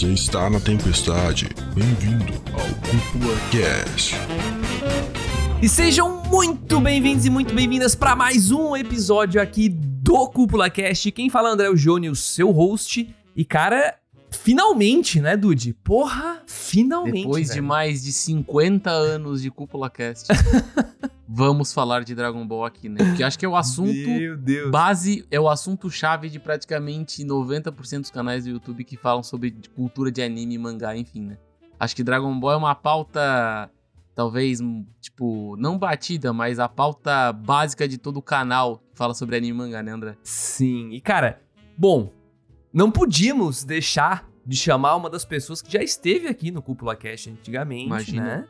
Você está na tempestade. Bem-vindo ao Cúpula Cast. E sejam muito bem-vindos e muito bem-vindas para mais um episódio aqui do Cúpula Cast. Quem fala é André Joni, o seu host. E cara, finalmente, né, Dude? Porra, finalmente. Depois velho. de mais de 50 anos de Cúpula Cast, vamos falar de Dragon Ball aqui, né? Porque acho que é o assunto Meu Deus. base, é o assunto chave de praticamente 90% dos canais do YouTube que falam sobre cultura de anime, mangá, enfim, né? Acho que Dragon Ball é uma pauta talvez, hum, tipo, não batida, mas a pauta básica de todo o canal que fala sobre anime e mangá, né, André? Sim, e cara, bom, não podíamos deixar de chamar uma das pessoas que já esteve aqui no Cúpula Cast antigamente, Imagina. né?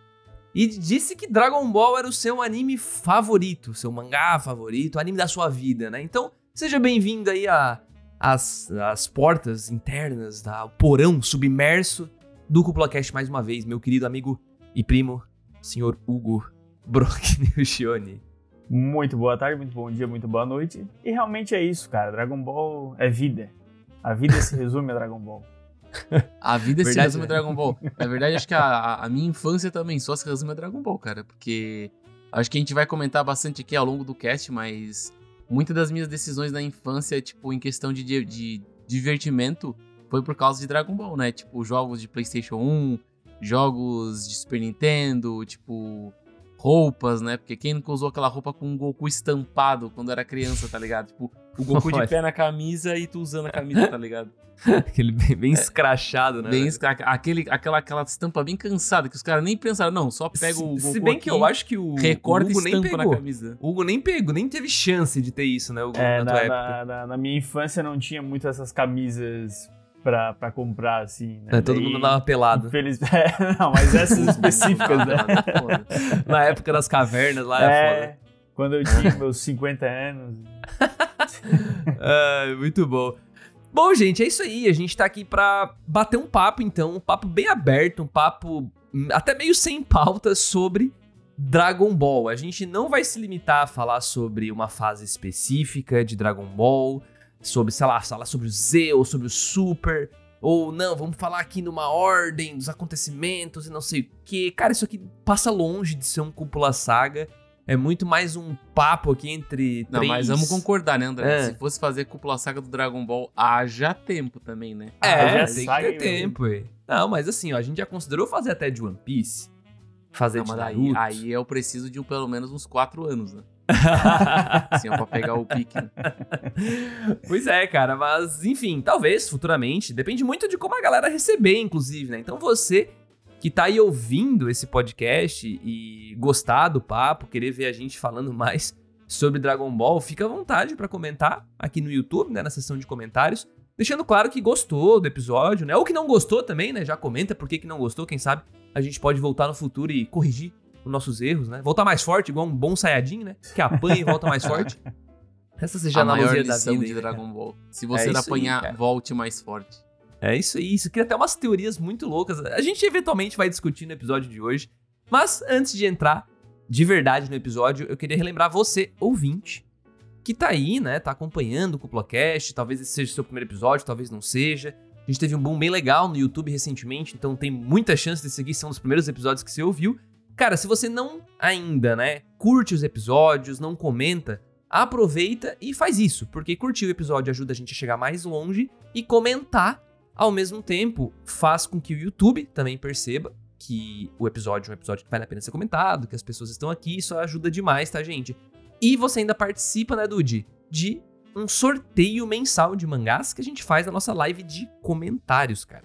E disse que Dragon Ball era o seu anime favorito, seu mangá favorito, o anime da sua vida, né? Então, seja bem-vindo aí a- às às portas internas, da, ao porão submerso do Cúpula Cast mais uma vez, meu querido amigo e primo, senhor Hugo Brock. Muito boa tarde, muito bom dia, muito boa noite. E realmente é isso, cara. Dragon Ball é vida. A vida se resume a Dragon Ball. A vida se Verdade, resume a né? Dragon Ball. Na verdade, acho que a, a minha infância também só se resume a Dragon Ball, cara. Porque acho que a gente vai comentar bastante aqui ao longo do cast, mas muitas das minhas decisões na infância, tipo, em questão de, de, de divertimento, foi por causa de Dragon Ball, né? Tipo, jogos de PlayStation 1, jogos de Super Nintendo, tipo, roupas, né? Porque quem nunca usou aquela roupa com um Goku estampado quando era criança, tá ligado? Tipo, o Goku de pé na camisa e tu usando a camisa, tá ligado? Aquele bem, bem escrachado, né? Bem, aquele, aquela, aquela estampa bem cansada que os caras nem pensaram, não, só pega o Goku Se bem que aqui, eu acho que o, recorta o Hugo nem estampa na pegou. camisa. O Hugo nem pegou, nem teve chance de ter isso, né, Hugo, É, na na, tua época. na- na- na minha infância não tinha muito essas camisas pra, pra comprar, assim, né? É, todo Daí, mundo andava pelado. Infeliz... É, não, mas essas específicas, né? Foda. Na época das cavernas lá é, É, quando eu tinha meus 50 anos. foda. Ah, muito bom. Bom, gente, é isso aí. A gente tá aqui pra bater um papo, então. Um papo bem aberto, um papo hum, até meio sem pauta sobre Dragon Ball. A gente não vai se limitar a falar sobre uma fase específica de Dragon Ball, sobre, sei lá, falar sobre o Z ou sobre o Super. Ou não, vamos falar aqui numa ordem dos acontecimentos e não sei o que. Cara, isso aqui passa longe de ser um cúpula saga. É muito mais um papo aqui entre Não, três... mas vamos concordar, né, André? É. Se fosse fazer cúpula saga do Dragon Ball, haja tempo também, né? Ah, É, já tem que ter tempo, ué. Não, mas assim, ó, a gente já considerou fazer até de One Piece. Fazer Não, de mas aí, Naruto. aí eu preciso de um, pelo menos uns 4 anos, né? Assim, ó, pra pegar o pique. né? pois é, cara, mas enfim, talvez futuramente, depende muito de como a galera receber, inclusive, né? Então você que tá aí ouvindo esse podcast e gostar do papo, querer ver a gente falando mais sobre Dragon Ball, fica à vontade pra comentar aqui no YouTube, né, na seção de comentários, deixando claro que gostou do episódio, né? Ou que não gostou também, né? Já comenta por que que não gostou, quem sabe a gente pode voltar no futuro e corrigir os nossos erros, né? Voltar mais forte, igual um bom Saiyajin, né? Que apanha e volta mais forte. Essa seja a a maior lição vida. de aí, cara? Dragon Ball. Se É você aí, apanhar, cara. volte mais forte. É isso aí, isso cria até umas teorias muito loucas. A gente eventualmente vai discutir no episódio de hoje. Mas antes de entrar de verdade no episódio, eu queria relembrar você, ouvinte, que tá aí, né? Tá acompanhando o Cuplocast. Talvez esse seja o seu primeiro episódio, talvez não seja. A gente teve um boom bem legal no YouTube recentemente, então tem muita chance de seguir, são os primeiros episódios que você ouviu. Cara, se você não ainda, né, curte os episódios, não comenta, aproveita e faz isso, porque curtir o episódio ajuda a gente a chegar mais longe e comentar ao mesmo tempo faz com que o YouTube também perceba que o episódio é um episódio que vale a pena ser comentado, que as pessoas estão aqui, isso ajuda demais, tá, gente? E você ainda participa, né, Dude, de um sorteio mensal de mangás que a gente faz na nossa live de comentários, cara.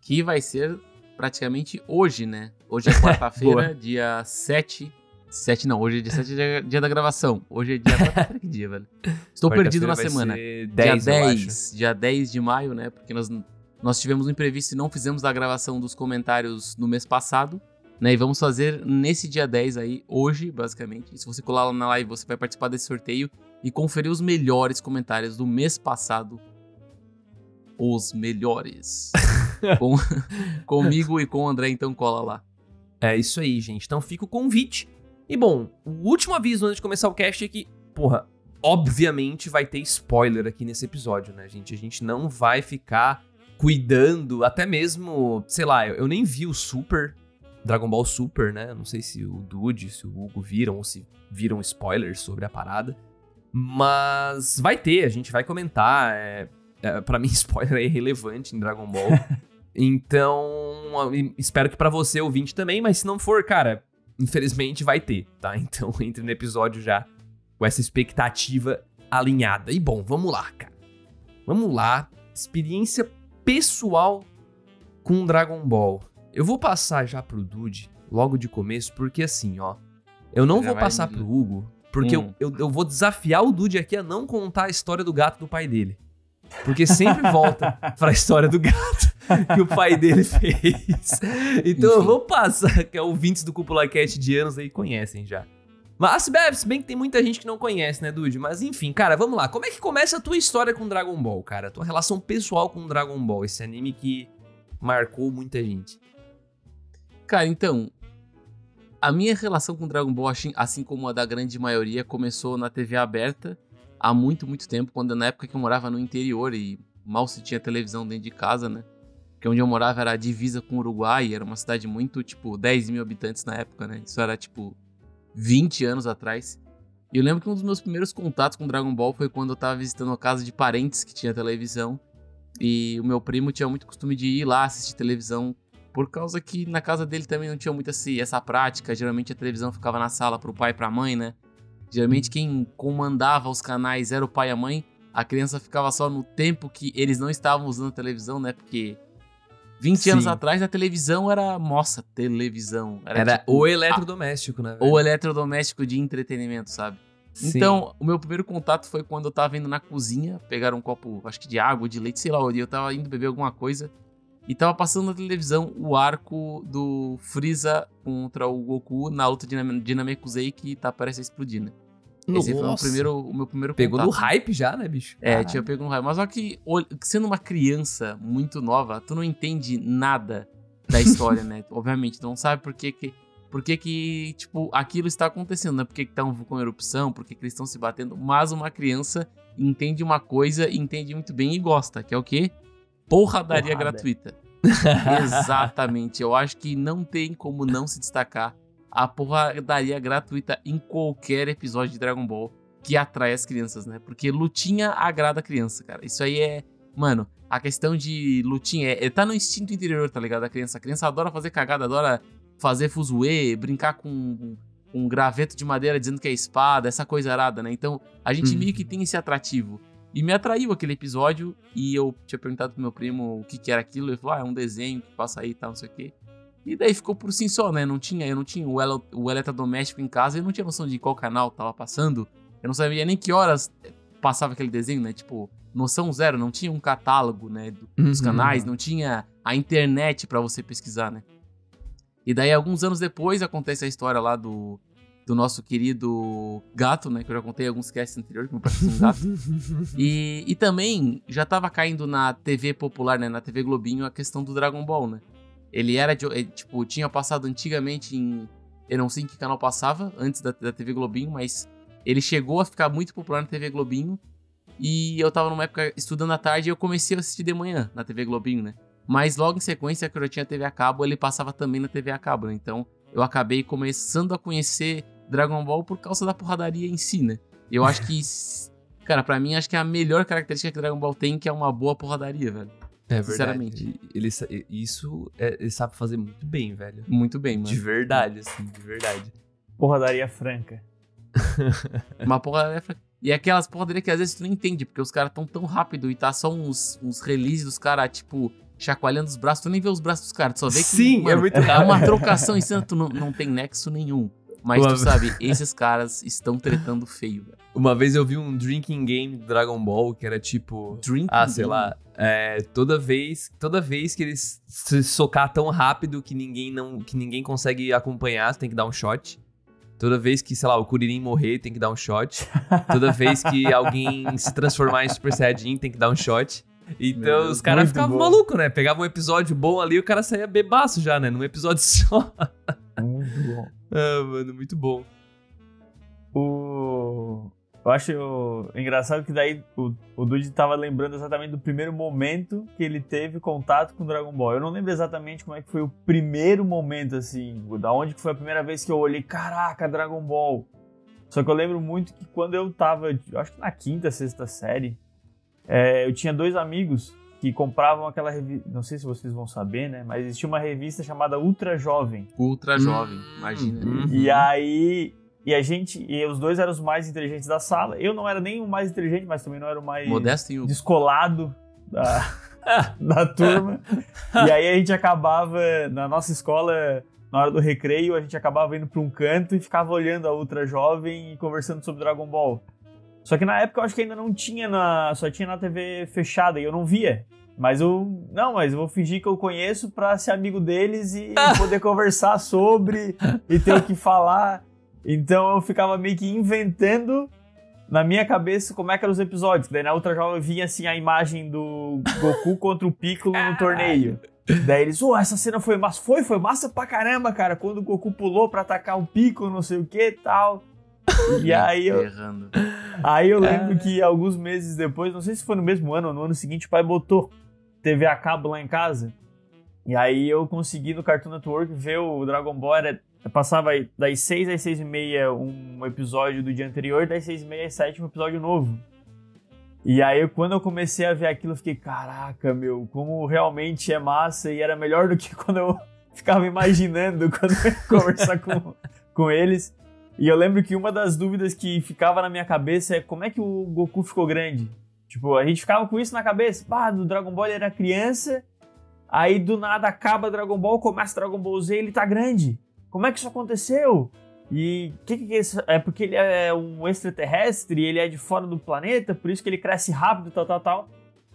Que vai ser praticamente hoje, né? Hoje é quarta-feira, dia 7. 7 não, hoje é dia 7 dia, dia da gravação. Hoje é dia. que dia, velho? Estou perdido na semana. ser dia 10, eu acho. 10, dia 10 de maio, né? Porque nós, nós tivemos um imprevisto e não fizemos a gravação dos comentários no mês passado. Né, e vamos fazer nesse dia 10 aí, hoje, basicamente. E se você colar lá na live, você vai participar desse sorteio e conferir os melhores comentários do mês passado. Os melhores. Com- comigo e com o André, então cola lá. É isso aí, gente. Então fica o convite. E bom, o último aviso antes de começar o cast é que, porra, obviamente vai ter spoiler aqui nesse episódio, né, gente? A gente não vai ficar cuidando, até mesmo, sei lá, eu, eu nem vi o Super, Dragon Ball Super, né? Não sei se o Dude, se o Hugo viram ou se viram spoilers sobre a parada. Mas vai ter, a gente vai comentar. É, é, para mim, spoiler é irrelevante em Dragon Ball. então, espero que para você, ouvinte, também. Mas se não for, cara, infelizmente vai ter, tá? Então entre no episódio já com essa expectativa alinhada. E bom, vamos lá, cara. Vamos lá. Experiência pessoal com Dragon Ball. Eu vou passar já pro Dude logo de começo, porque assim, ó. Eu não já vou passar pro Hugo, porque hum. eu, eu, eu, vou desafiar o Dude aqui a não contar a história do gato do pai dele. Porque sempre volta pra história do gato que o pai dele fez. Então Enfim. eu vou passar, que é ouvintes do Cúpula Cat de anos aí conhecem já. Mas, se bem que tem muita gente que não conhece, né, Dude? Mas enfim, cara, vamos lá. Como é que começa a tua história com Dragon Ball, cara? A tua relação pessoal com Dragon Ball, esse anime que marcou muita gente. Cara, então, a minha relação com Dragon Ball, assim, assim como a da grande maioria, começou na TV aberta há muito, muito tempo, quando na época que eu morava no interior e mal se tinha televisão dentro de casa, né? Porque onde eu morava era a divisa com o Uruguai, era uma cidade muito, tipo, 10 mil habitantes na época, né? Isso era, tipo, 20 anos atrás. E eu lembro que um dos meus primeiros contatos com Dragon Ball foi quando eu tava visitando a casa de parentes que tinha televisão. E o meu primo tinha muito costume de ir lá assistir televisão por causa que na casa dele também não tinha muito essa, essa prática. Geralmente a televisão ficava na sala pro pai e pra mãe, né? Geralmente quem comandava os canais era o pai e a mãe. A criança ficava só no tempo que eles não estavam usando a televisão, né? Porque 20 Sim. anos atrás a televisão era, nossa, televisão. Era, era tipo, o eletrodoméstico, né? O eletrodoméstico de entretenimento, sabe? Sim. Então, o meu primeiro contato foi quando eu tava indo na cozinha, pegar um copo, acho que de água, de leite, sei lá, eu tava indo beber alguma coisa. E tava passando na televisão o arco do Freeza contra o Goku na luta de Namekusei que tá parece explodir, né? Esse Nossa. foi o, primeiro, o meu primeiro Pegou contato. no hype já, né, bicho? É, Caralho. tinha pego no hype. Mas só que, sendo uma criança muito nova, tu não entende nada da história, né? Obviamente, tu não sabe por que que... Por que, que, tipo, aquilo está acontecendo, né? Por que, que tá um vulcão em erupção, por que, que eles estão se batendo. Mas uma criança entende uma coisa, entende muito bem e gosta, que é o quê? Porradaria Porrada. gratuita. Exatamente. Eu acho que não tem como não se destacar a porradaria gratuita em qualquer episódio de Dragon Ball que atrai as crianças, né? Porque lutinha agrada a criança, cara. Isso aí é. Mano, a questão de lutinha é, é tá no instinto interior, tá ligado? Da criança. A criança adora fazer cagada, adora fazer fuzuê, brincar com um graveto de madeira dizendo que é espada, essa coisa arada, né? Então, a gente hum. meio que tem esse atrativo. E me atraiu aquele episódio e eu tinha perguntado pro meu primo o que, que era aquilo. Ele falou, ah, é um desenho que passa aí e tal, não sei o quê. E daí ficou por si só, né? Não tinha, eu não tinha o, el o eletrodoméstico em casa, eu não tinha noção de qual canal tava passando. Eu não sabia nem que horas passava aquele desenho, né? Tipo, noção zero, não tinha um catálogo, né? Dos uhum. canais, não tinha a internet para você pesquisar, né? E daí, alguns anos depois, acontece a história lá do do nosso querido gato, né? Que eu já contei alguns casts anteriores, que me parece um gato. e, e também já tava caindo na TV popular, né? Na TV Globinho, a questão do Dragon Ball, né? Ele era, de, eh, tipo, tinha passado antigamente em... Eu não sei em que canal passava, antes da, da TV Globinho, mas ele chegou a ficar muito popular na TV Globinho. E eu tava numa época estudando à tarde e eu comecei a assistir de manhã na TV Globinho, né? Mas logo em sequência, que eu tinha TV a cabo, ele passava também na TV a cabo, né? Então eu acabei começando a conhecer Dragon Ball por causa da porradaria em si, né? Eu acho que. Cara, para mim, acho que é a melhor característica que Dragon Ball tem, que é uma boa porradaria, velho. É verdade. Ele, isso é, ele sabe fazer muito bem, velho. Muito bem, mano. De verdade, assim, de verdade. Porradaria franca. uma porradaria franca. E é aquelas porradarias que às vezes tu não entende, porque os caras tão tão rápido e tá só uns, uns releases dos caras, tipo, chacoalhando os braços. Tu nem vê os braços dos caras, tu só vê que. Sim, mano, é muito É uma trocação insana, tu não, não tem nexo nenhum. Mas tu sabe, esses caras estão tretando feio, velho. Uma vez eu vi um drinking game do Dragon Ball que era tipo. Drinking ah, sei game. lá. É, toda vez, toda vez que eles se socar tão rápido que ninguém não, que ninguém consegue acompanhar, tem que dar um shot. Toda vez que, sei lá, o Kuririn morrer, tem que dar um shot. Toda vez que alguém se transformar em Super Saiyajin, tem que dar um shot. Então Meu, os caras ficavam malucos, né? Pegavam um episódio bom ali e o cara saía bebaço já, né? Num episódio só. Muito bom. ah, mano, muito bom. O... Eu acho engraçado que daí o, o Dude tava lembrando exatamente do primeiro momento que ele teve contato com Dragon Ball. Eu não lembro exatamente como é que foi o primeiro momento, assim, da onde que foi a primeira vez que eu olhei, caraca, Dragon Ball. Só que eu lembro muito que quando eu tava, eu acho que na quinta, sexta série, é, eu tinha dois amigos que compravam aquela revista, não sei se vocês vão saber, né, mas existia uma revista chamada Ultra Jovem. Ultra Jovem, imagina. Uhum. E aí, e a gente, e os dois eram os mais inteligentes da sala. Eu não era nem o mais inteligente, mas também não era o mais Modesto e descolado da, da turma. e aí a gente acabava, na nossa escola, na hora do recreio, a gente acabava indo pra um canto e ficava olhando a Ultra Jovem e conversando sobre Dragon Ball. Só que na época eu acho que ainda não tinha na. Só tinha na TV fechada e eu não via. Mas eu. Não, mas eu vou fingir que eu conheço pra ser amigo deles e poder conversar sobre e ter o que falar. Então eu ficava meio que inventando na minha cabeça como é que eram os episódios. Daí na outra jovem vinha assim a imagem do Goku contra o Piccolo no torneio. Daí eles, oh, essa cena foi massa. Foi, foi massa pra caramba, cara. Quando o Goku pulou pra atacar o Piccolo, não sei o que e tal. E aí eu, Errando. Aí eu lembro que alguns meses depois, não sei se foi no mesmo ano ou no ano seguinte, o pai botou TV a cabo lá em casa. E aí eu consegui no Cartoon Network ver o Dragon Ball. Era, passava das 6 às 6 e meia um episódio do dia anterior, das 6 e meia às 7 um episódio novo. E aí quando eu comecei a ver aquilo, eu fiquei, caraca, meu, como realmente é massa e era melhor do que quando eu ficava imaginando quando eu ia conversar com, com eles. E eu lembro que uma das dúvidas que ficava na minha cabeça é como é que o Goku ficou grande? Tipo, a gente ficava com isso na cabeça. Pá, no Dragon Ball ele era criança, aí do nada acaba Dragon Ball, começa Dragon Ball Z ele tá grande. Como é que isso aconteceu? E o que, que é isso? É porque ele é um extraterrestre, ele é de fora do planeta, por isso que ele cresce rápido, tal, tal, tal.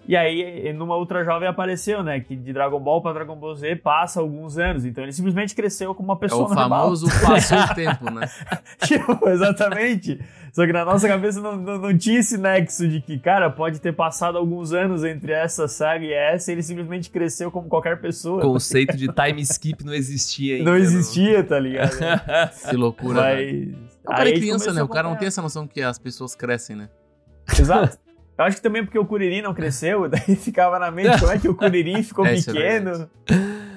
E aí, numa Ultra Jovem apareceu, né? Que de Dragon Ball pra Dragon Ball Z passa alguns anos. Então ele simplesmente cresceu como uma É pessoa o normal. famoso passou o tempo, né? Tipo, exatamente. Só que na nossa cabeça não, não, não tinha esse nexo de que, cara, pode ter passado alguns anos entre essa saga e essa e ele simplesmente cresceu como qualquer pessoa. O conceito de time skip não existia ainda. Não existia, tá ligado? Que loucura. Mas. O cara é criança, né? O cara não tem essa noção que as pessoas crescem, né? Exato. Eu acho que também porque o Kuririn não cresceu, daí ficava na mente como é que o Kuririn ficou É, é pequeno.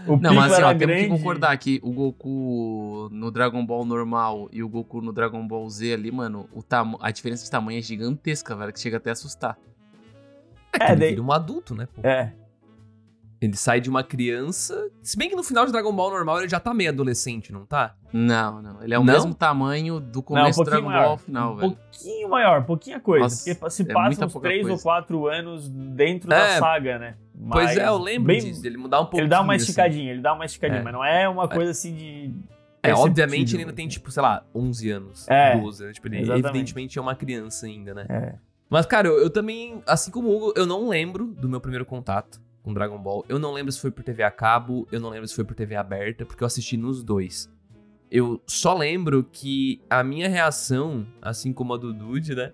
o Não, mas assim, ó, temos grande. que concordar que o Goku no Dragon Ball normal e o Goku no Dragon Ball Z ali, mano, o tamo... a diferença de tamanho é gigantesca, velho, que chega até a assustar. É, É, ele daí- vira um adulto, né? pô? É, Ele sai de uma criança. Se bem que no final de Dragon Ball normal ele já tá meio adolescente, não tá? Não, não. Ele é o Não? mesmo tamanho do não, um começo do Dragon maior. Ball ao final, um velho. pouquinho maior, pouquinha coisa. Nossa, porque se é passa uns pouca 3 ou coisa. 4 anos dentro É, da saga, né? pois Mas é, eu lembro bem- disso. Ele mudar um pouquinho. Ele dá uma assim. esticadinha, ele dá uma esticadinha, É. mas não é uma coisa assim de. É, obviamente ele ainda tem, tipo, sei lá, 11 anos, É, 12, né? Tipo, ele exatamente. evidentemente é uma criança ainda, né? É. Mas, cara, eu, eu também, assim como o Hugo, eu não lembro do meu primeiro contato com Dragon Ball. Eu não lembro se foi por TV a cabo, eu não lembro se foi por TV aberta, porque eu assisti nos dois. Eu só lembro que a minha reação, assim como a do Dude, né?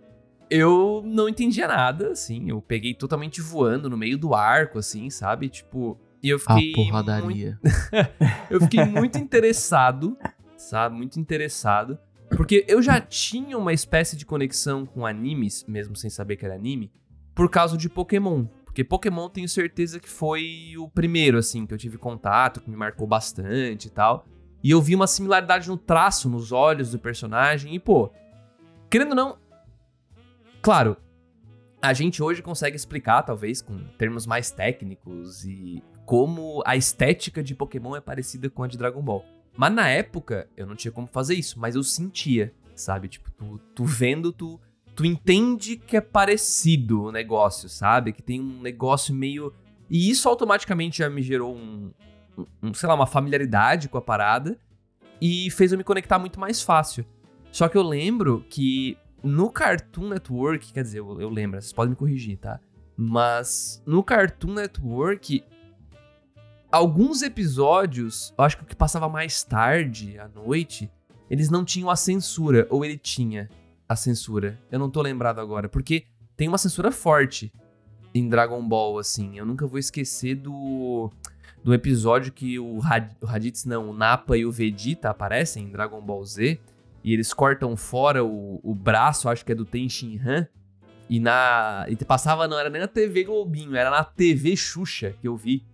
Eu não entendia nada, assim. Eu peguei totalmente voando no meio do arco, assim, sabe? Tipo. E eu A fiquei. muito porradaria. eu fiquei muito interessado, sabe? Muito interessado. Porque eu já tinha uma espécie de conexão com animes, mesmo sem saber que era anime, por causa de Pokémon. Porque Pokémon tenho certeza que foi o primeiro, assim, que eu tive contato, que me marcou bastante e tal. E eu vi uma similaridade no traço, nos olhos do personagem. E, pô, querendo ou não. Claro, a gente hoje consegue explicar, talvez, com termos mais técnicos e como a estética de Pokémon é parecida com a de Dragon Ball. Mas na época, eu não tinha como fazer isso, mas eu sentia, sabe? Tipo, tu, tu vendo, tu, tu entende que é parecido o negócio, sabe? Que tem um negócio meio. E isso automaticamente já me gerou um, um- sei lá, uma familiaridade com a parada e fez eu me conectar muito mais fácil. Só que eu lembro que no Cartoon Network, quer dizer, eu, eu lembro, vocês podem me corrigir, tá? Mas no Cartoon Network, alguns episódios, eu acho que o que passava mais tarde, à noite, eles não tinham a censura, ou ele tinha a censura. Eu não tô lembrado agora, porque tem uma censura forte em Dragon Ball, assim. Eu nunca vou esquecer do, do episódio que o, Had, o Raditz, não, o Nappa e o Vegeta aparecem em Dragon Ball Z. e eles cortam fora o, o braço, acho que é do Ten Han, e na. E passava, não era nem na TV Globinho, era na TV Xuxa que eu vi.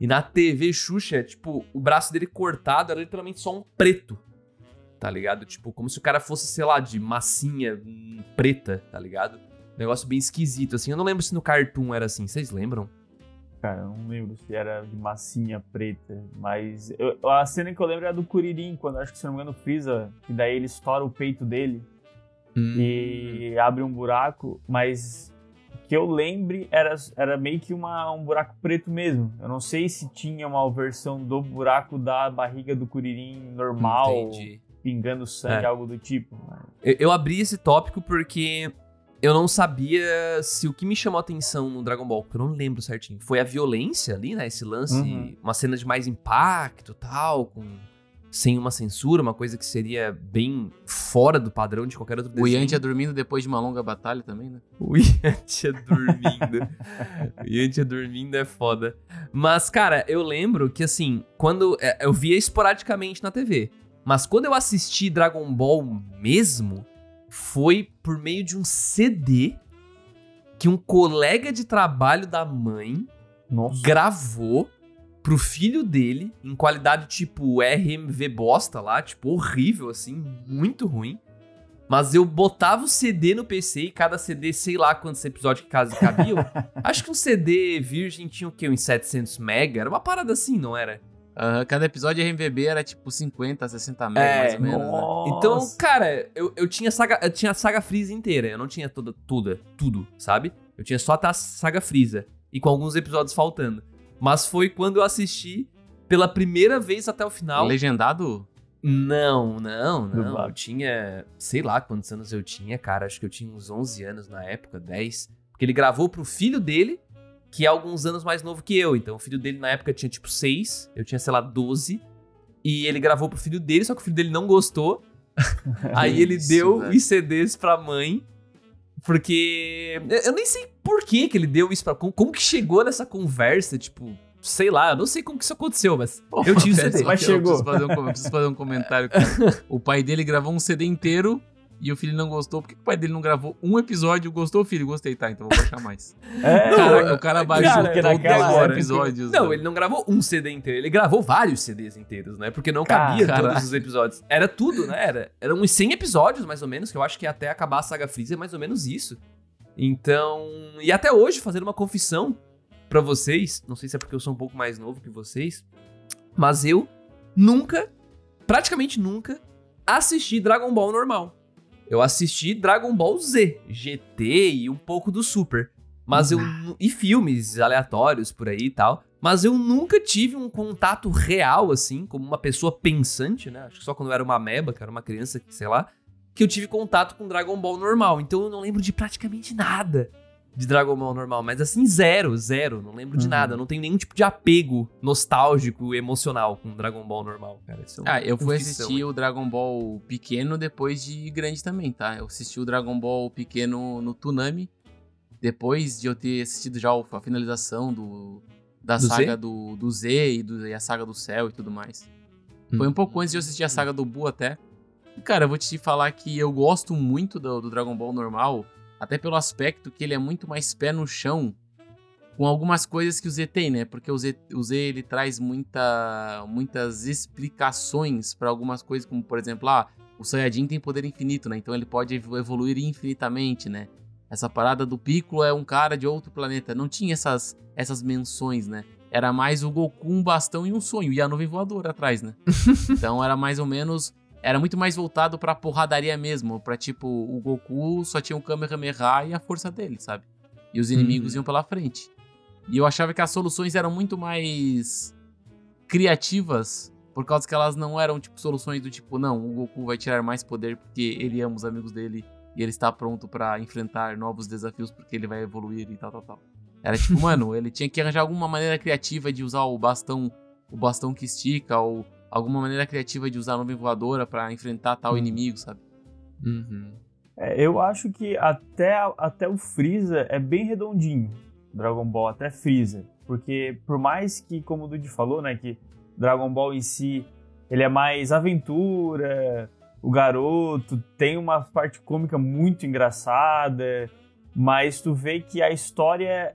E na TV Xuxa, tipo, o braço dele cortado era literalmente só um preto. Tá ligado? Tipo, como se o cara fosse, sei lá, de massinha hum, preta, tá ligado? Negócio bem esquisito, assim. Eu não lembro se no Cartoon era assim. Vocês lembram? Cara, eu não lembro se era de massinha preta, mas eu- a cena que eu lembro é a do Kuririn, quando acho que se não me engano Freeza, que daí ele estoura o peito dele Hum. e abre um buraco, mas que eu lembre era, era meio que uma, um buraco preto mesmo. Eu não sei se tinha uma versão do buraco da barriga do Kuririn normal, Entendi. Pingando sangue, É. algo do tipo. Eu, eu abri esse tópico porque eu não sabia se o que me chamou a atenção no Dragon Ball, que eu não lembro certinho, foi a violência ali, né? Esse lance, Uhum. uma cena de mais impacto tal, com sem uma censura, uma coisa que seria bem fora do padrão de qualquer outro O desenho. Yantia dormindo depois de uma longa batalha também, né? O Yantia dormindo. o Yantia dormindo é foda. Mas, cara, eu lembro que, assim, quando. é, Eu via esporadicamente na TV. Mas quando eu assisti Dragon Ball mesmo, foi por meio de um CD que um colega de trabalho da mãe Nossa. gravou pro filho dele em qualidade tipo RMV bosta lá, tipo horrível assim, muito ruim. Mas eu botava o CD no PC e cada CD, sei lá quantos episódios que casa cabiam. Acho que um CD virgem tinha o quê? Uns 700 mega? Era uma parada assim, não era? Aham, cada episódio de RMVB era tipo 50, 60 mega, É, mais ou menos, né? Então, cara, eu, eu tinha saga, eu tinha a saga Freeza inteira, eu não tinha toda, toda, tudo, sabe? Eu tinha só até a saga Freeza e com alguns episódios faltando. Mas foi quando eu assisti pela primeira vez até o final. Legendado? Não, não, não. Eu tinha, sei lá quantos anos eu tinha, cara. Acho que eu tinha uns 11 anos na época, 10. Porque ele gravou pro filho dele, que é alguns anos mais novo que eu. Então o filho dele na época tinha tipo 6, eu tinha, sei lá, 12. E ele gravou pro filho dele, só que o filho dele não gostou. Aí ele Isso, deu velho. os CDs pra mãe. Porque. eu- nem sei por que, que ele deu isso pra. Como, que chegou nessa conversa? Tipo, sei lá, eu não sei como que isso aconteceu, mas eu tinha o CD. Mas que eu chegou. preciso fazer um, preciso fazer um comentário. o pai dele gravou um CD inteiro e o filho não gostou. Por que que o pai dele não gravou um episódio? Gostou, filho? Gostei, tá, então vou baixar mais. É, O cara, Não, o cara cara, baixou porque todos naquela os época- episódios. Não, né? ele não gravou um CD inteiro, ele gravou vários CDs inteiros, né? Porque não Cara- cabia Caraca. todos os episódios. Era tudo, né? Era, eram uns 100 episódios, mais ou menos, que eu acho que até acabar a saga Freeza é mais ou menos isso. Então. E até hoje, fazendo uma confissão pra vocês, não sei se é porque eu sou um pouco mais novo que vocês, mas eu nunca, praticamente nunca, assisti Dragon Ball normal. Eu assisti Dragon Ball Z, GT e um pouco do Super. Mas eu. E filmes aleatórios por aí e tal. Mas eu nunca tive um contato real, assim, como uma pessoa pensante, né? Acho que só quando eu era uma meba, que era uma criança, que, sei lá, que eu tive contato com Dragon Ball normal. Então eu não lembro de praticamente nada de Dragon Ball normal. Mas assim, zero, zero. Não lembro de Uhum. nada. Eu não tenho nenhum tipo de apego nostálgico, emocional com Dragon Ball normal, cara. É Ah, eu fui assistir o Dragon Ball pequeno depois de grande também, tá? Eu assisti o Dragon Ball pequeno no Tsunami, depois de eu ter assistido já a finalização do, da Do Z? saga do, do Z e, do- e a saga do Céu e tudo mais. Foi um pouco antes de eu assistir a saga do Buu até. E, cara, eu vou te falar que eu gosto muito do, do Dragon Ball normal, até pelo aspecto que ele é muito mais pé no chão com algumas coisas que o Z tem, né? Porque o Z, o Z ele traz muita, muitas explicações pra algumas coisas, como por exemplo, ah, o Saiyajin tem poder infinito, né? Então ele pode evo- evoluir infinitamente, né? Essa parada do Piccolo é um cara de outro planeta. Não tinha essas, essas menções, né? Era mais o Goku, um bastão e um sonho. E a nuvem voadora atrás, né? então era mais ou menos. Era muito mais voltado pra porradaria mesmo. Pra tipo, o Goku só tinha o Kamehameha e a força dele, sabe? E os inimigos Uhum. iam pela frente. E eu achava que as soluções eram muito mais criativas. Por causa que elas não eram, tipo, soluções do tipo, não, o Goku vai tirar mais poder porque ele ama os amigos dele e ele está pronto pra enfrentar novos desafios porque ele vai evoluir e tal, tal, tal. Era tipo, mano, ele tinha que arranjar alguma maneira criativa de usar o bastão, o bastão que estica, ou alguma maneira criativa de usar a nuvem voadora pra enfrentar tal Uhum. inimigo, sabe? Uhum. É, eu acho que até, até o Freeza é bem redondinho. Dragon Ball até Freeza. Porque por mais que, como o Dude falou, né, que Dragon Ball em si, ele é mais aventura, o garoto, tem uma parte cômica muito engraçada, mas tu vê que a história,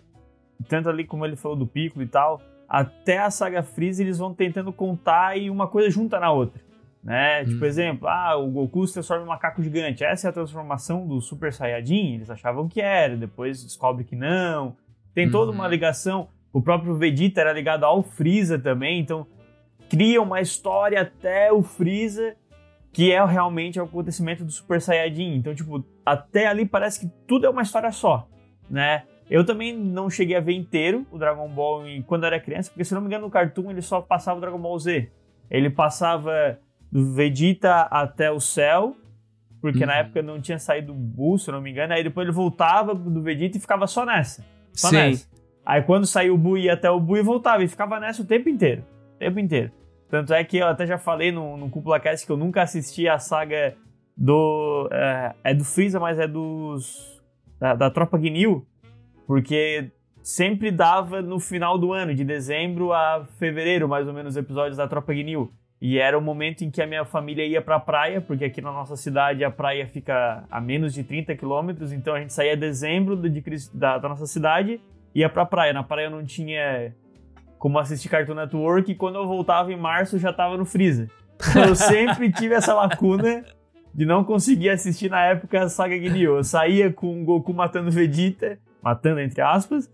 tanto ali como ele falou do Piccolo e tal, até a saga Freeza eles vão tentando contar e uma coisa junta na outra. Né? Hum. Tipo, exemplo, ah, o Goku se transforma em um macaco gigante. Essa é a transformação do Super Saiyajin? Eles achavam que era, depois descobre que não. Tem toda uma uhum. ligação. O próprio Vegeta era ligado ao Freeza também, então cria uma história até o Freeza que é realmente o acontecimento do Super Saiyajin. Então, tipo, até ali parece que tudo é uma história só, né? Eu também não cheguei a ver inteiro o Dragon Ball quando era criança, porque se não me engano no Cartoon ele só passava o Dragon Ball Z. Ele passava do Vegeta até o céu, porque uhum. na época não tinha saído o Buu, se não me engano, aí depois ele voltava do Vegeta e ficava só nessa. Só Sim. nessa. Aí quando saiu o Buu ia até o Buu e voltava, e ficava nessa o tempo inteiro. O tempo inteiro. Tanto é que eu até já falei no, no Cúpula Cast que eu nunca assisti a saga do. É, é do Freeza, mas é dos. Da, da Tropa Gnil, porque sempre dava no final do ano, de dezembro a fevereiro, mais ou menos, episódios da Tropa Gnil. E era o momento em que a minha família ia pra praia, porque aqui na nossa cidade a praia fica a menos de 30 quilômetros, então a gente saía em dezembro de, da, da nossa cidade e ia pra praia. Na praia não tinha como assistir Cartoon Network, e quando eu voltava em março já tava no Freeza. Então, eu sempre tive essa lacuna de não conseguir assistir na época a saga Ginyu. Eu saía com o Goku matando Vegeta, matando entre aspas,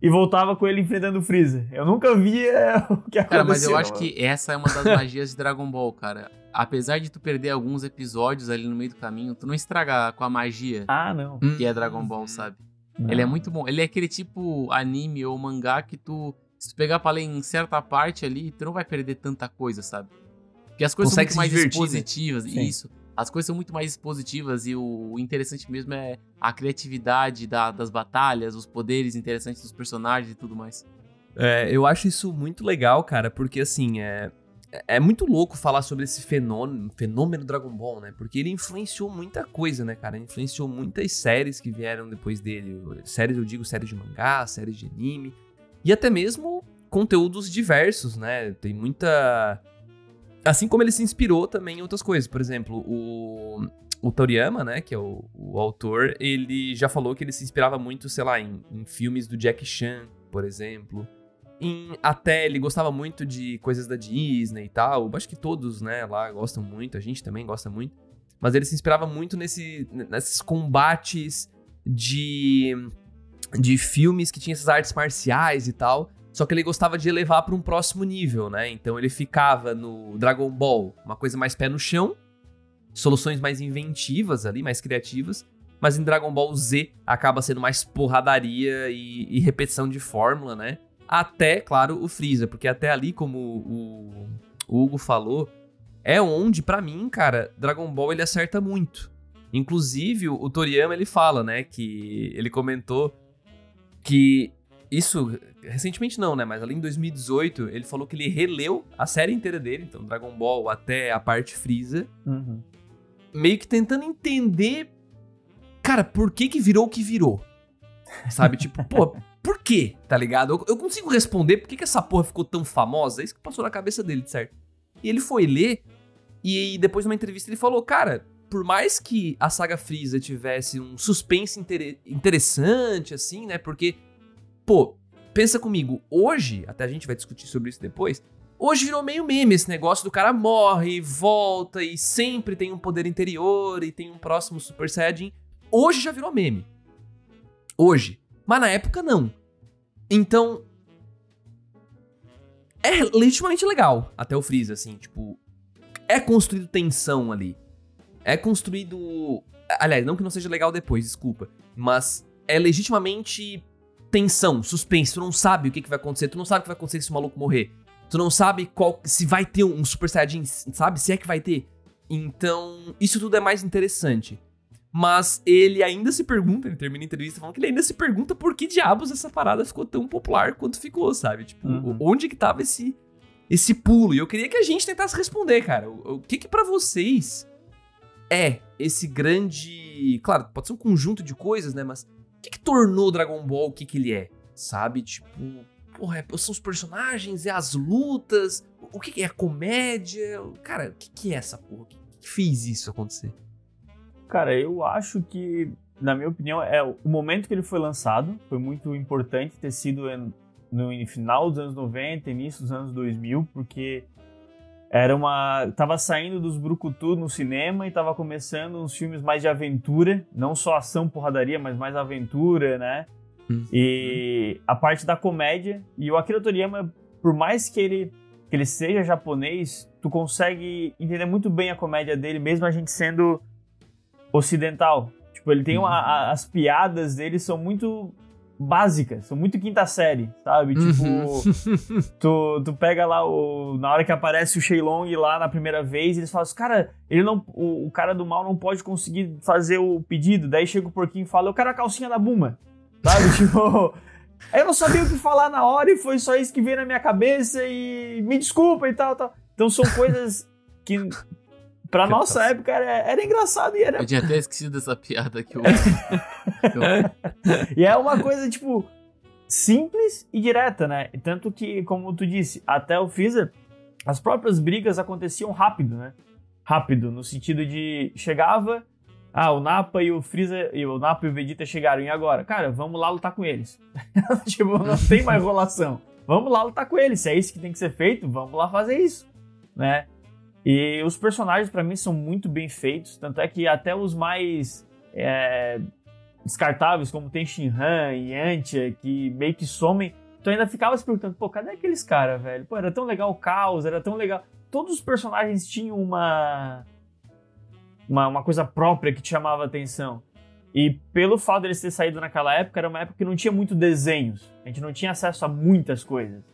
e voltava com ele enfrentando o Freeza. Eu nunca via o que aconteceu. Cara, mas eu acho que essa é uma das magias de Dragon Ball, cara. Apesar de tu perder alguns episódios ali no meio do caminho, tu não estraga com a magia. Ah, não. Que é Dragon Ball, sabe? Não. Ele é muito bom. Ele é aquele tipo anime ou mangá que tu se tu pegar pra ler em certa parte ali, tu não vai perder tanta coisa, sabe? Porque as coisas Consegue são muito mais divertir, né? expositivas, né? isso. As coisas são muito mais expositivas e o, interessante mesmo é a criatividade da, das batalhas, os poderes interessantes dos personagens e tudo mais. É, eu acho isso muito legal, cara, porque assim, é, é muito louco falar sobre esse fenômeno, fenômeno Dragon Ball, né? Porque ele influenciou muita coisa, né, cara? Influenciou muitas séries que vieram depois dele. Séries, eu digo séries de mangá, séries de anime. E até mesmo conteúdos diversos, né? Tem muita. Assim como ele se inspirou também em outras coisas. Por exemplo, o, o Toriyama, né? Que é o, o autor, ele já falou que ele se inspirava muito, sei lá, em, em filmes do Jack Chan, por exemplo. Em, até ele gostava muito de coisas da Disney e tal. Acho que todos, né, lá gostam muito, a gente também gosta muito. Mas ele se inspirava muito nesse, nesses combates de de filmes que tinha essas artes marciais e tal. Só que ele gostava de elevar para um próximo nível, né? Então ele ficava no Dragon Ball, uma coisa mais pé no chão, soluções mais inventivas ali, mais criativas. Mas em Dragon Ball Z acaba sendo mais porradaria e, e repetição de fórmula, né? Até, claro, o Freeza, porque até ali, como o, o Hugo falou, é onde, para mim, cara, Dragon Ball ele acerta muito. Inclusive, o Toriyama ele fala, né, que ele comentou que isso, recentemente não, né? Mas ali em 2018, ele falou que ele releu a série inteira dele, então Dragon Ball até a parte Freeza, uhum. meio que tentando entender, cara, por que que virou o que virou? Sabe? tipo, pô, por quê? Tá ligado? Eu, eu consigo responder por que, que essa porra ficou tão famosa, é isso que passou na cabeça dele, certo? E ele foi ler, e depois numa entrevista ele falou, cara, por mais que a saga Freeza tivesse um suspense inter interessante, assim, né? Porque, pô, pensa comigo, hoje, até a gente vai discutir sobre isso depois, hoje virou meio meme esse negócio do cara morre, volta e sempre tem um poder interior e tem um próximo Super Saiyajin. Hoje já virou meme. Hoje. Mas na época não. Então. É legitimamente legal até o Freeza, assim, tipo. É construído tensão ali é construído. Aliás, não que não seja legal depois, desculpa. Mas é legitimamente tensão, suspense. Tu não sabe o que, que vai acontecer. Tu não sabe o que vai acontecer se o maluco morrer. Tu não sabe qual, se vai ter um Super Saiyajin, sabe? Se é que vai ter. Então, isso tudo é mais interessante. Mas ele ainda se pergunta, ele termina a entrevista falando que ele ainda se pergunta por que diabos essa parada ficou tão popular quanto ficou, sabe? Tipo, uhum. onde que tava esse, esse pulo? E eu queria que a gente tentasse responder, cara. O, o que que para vocês é esse grande. Claro, pode ser um conjunto de coisas, né? Mas que, que tornou Dragon Ball o que, que ele é? Sabe? Tipo, porra, é, são os personagens, é as lutas, o que, que é a comédia? Cara, o que, que é essa porra? O que, que fez isso acontecer? Cara, eu acho que, na minha opinião, é o momento que ele foi lançado foi muito importante ter sido no final dos anos 90, início dos anos 2000, porque era uma tava saindo dos brucutu no cinema e tava começando uns filmes mais de aventura, não só ação porradaria, mas mais aventura, né? Hum. E a parte da comédia e o Akira Toriyama, por mais que ele que ele seja japonês, tu consegue entender muito bem a comédia dele, mesmo a gente sendo ocidental. Tipo, ele tem uma, uhum. a, as piadas dele são muito básicas, são muito quinta série, sabe? Tipo, uhum. tu, tu pega lá o. Na hora que aparece o Shenlong lá na primeira vez, eles falam assim, cara, ele não. O, o, cara do mal não pode conseguir fazer o pedido. Daí chega o porquinho e fala, eu quero a calcinha da Buma. Sabe? tipo. Eu não sabia o que falar na hora e foi só isso que veio na minha cabeça e me desculpa e tal, tal. Então são coisas que Pra nossa época era, era engraçado e era. Eu tinha até esquecido dessa piada que eu. e é uma coisa, tipo, simples e direta, né? Tanto que, como tu disse, até o Freezer, as próprias brigas aconteciam rápido, né? Rápido, no sentido de chegava, ah, o Napa e o Freezer, e o Napa e o Vegeta chegaram, e agora? Cara, vamos lá lutar com eles. tipo, não tem mais enrolação. Vamos lá lutar com eles. Se é isso que tem que ser feito, vamos lá fazer isso, né? E os personagens, para mim, são muito bem feitos. Tanto é que até os mais é, descartáveis, como tem Shinhan e Yantia, que meio que somem, tu ainda ficava se perguntando, pô, cadê aqueles caras, velho? Pô, era tão legal o caos, era tão legal. Todos os personagens tinham uma, uma, uma coisa própria que te chamava a atenção. E pelo fato deles ter saído naquela época, era uma época que não tinha muito desenhos. A gente não tinha acesso a muitas coisas.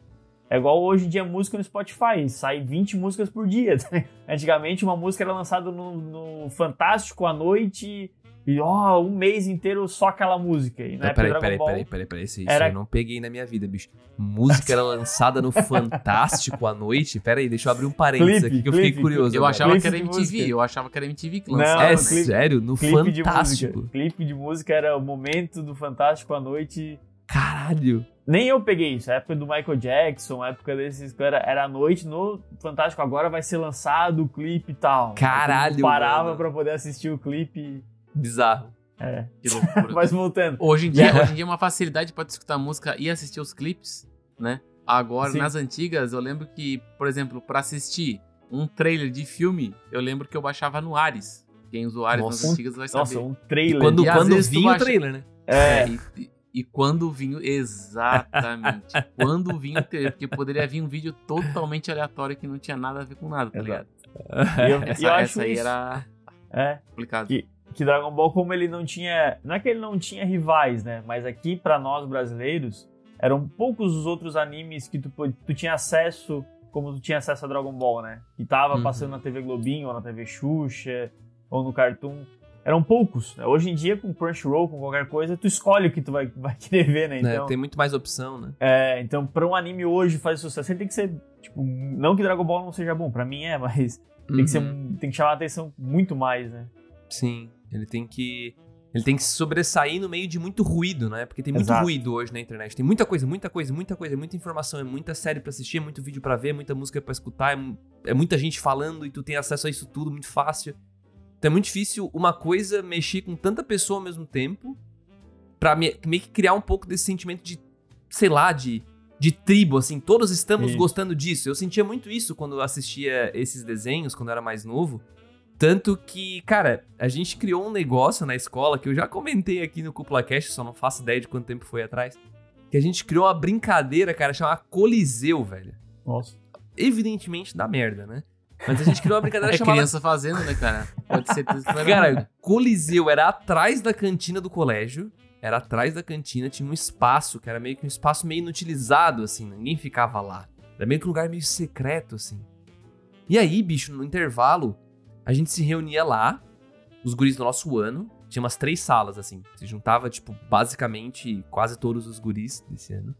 É igual hoje em dia música no Spotify, sai 20 músicas por dia. Antigamente uma música era lançada no, no Fantástico à noite e ó, um mês inteiro só aquela música. E na peraí, peraí, peraí, peraí, peraí, isso, era... isso eu não peguei na minha vida, bicho. Música era lançada no Fantástico à noite? Peraí, deixa eu abrir um parênteses aqui que eu fiquei curioso. Eu achava que era MTV, eu achava que era MTV que lançava. Não, é clipe, sério? No clipe Fantástico? De clipe de música era o momento do Fantástico à noite. Caralho! Nem eu peguei isso. A época do Michael Jackson, a época desses. Era, era à noite no Fantástico. Agora vai ser lançado o clipe e tal. Caralho! Eu parava mano. pra poder assistir o clipe. Bizarro. É. Que loucura. Mas voltando. Hoje em dia, hoje em dia é uma facilidade pra escutar música e assistir os clipes, né? Agora, Sim. nas antigas, eu lembro que, por exemplo, pra assistir um trailer de filme, eu lembro que eu baixava no Ares. Quem usou Ares Nossa, nas antigas vai saber. Nossa, um trailer. E quando, e quando vinha baixa... o trailer, né? É. é e, e quando vinha. Exatamente. quando vinha o trailer. Porque poderia vir um vídeo totalmente aleatório que não tinha nada a ver com nada, tá ligado? Eu, essa, eu essa aí era é, complicado. Que, que Dragon Ball, como ele não tinha. Não é que ele não tinha rivais, né? Mas aqui, para nós brasileiros, eram poucos os outros animes que tu, tu tinha acesso como tu tinha acesso a Dragon Ball, né? Que tava uhum. passando na TV Globinho, ou na TV Xuxa, ou no Cartoon eram poucos. Né? Hoje em dia, com Crunchyroll, com qualquer coisa, tu escolhe o que tu vai, vai querer ver, né? É, então, é, tem muito mais opção, né? É, então pra um anime hoje fazer sucesso, ele tem que ser, tipo, não que Dragon Ball não seja bom, pra mim é, mas uhum. tem, que ser, uhum. tem que chamar a atenção muito mais, né? Sim, ele tem que... Ele tem que se sobressair no meio de muito ruído, né? Porque tem muito Exato. ruído hoje na internet. Tem muita coisa, muita coisa, muita coisa, muita informação, é muita série para assistir, é muito vídeo para ver, muita música para escutar, é, é muita gente falando e tu tem acesso a isso tudo muito fácil. Então é muito difícil uma coisa mexer com tanta pessoa ao mesmo tempo pra meio que criar um pouco desse sentimento de, sei lá, de, de tribo, assim. Todos estamos isso. gostando disso. Eu sentia muito isso quando eu assistia esses desenhos, quando eu era mais novo. Tanto que, cara, a gente criou um negócio na escola que eu já comentei aqui no Cúpula Cast, só não faço ideia de quanto tempo foi atrás. Que a gente criou uma brincadeira, cara, chamada Coliseu, velho. Nossa. Evidentemente dá merda, né? Mas a gente criou uma brincadeira é chamada... criança fazendo, né, cara? Pode ser... cara, Coliseu era atrás da cantina do colégio. Era atrás da cantina, tinha um espaço, que era meio que um espaço meio inutilizado, assim. Ninguém ficava lá. Era meio que um lugar meio secreto, assim. E aí, bicho, no intervalo, a gente se reunia lá, os guris do nosso ano. Tinha umas três salas, assim. Se juntava, tipo, basicamente quase todos os guris desse ano.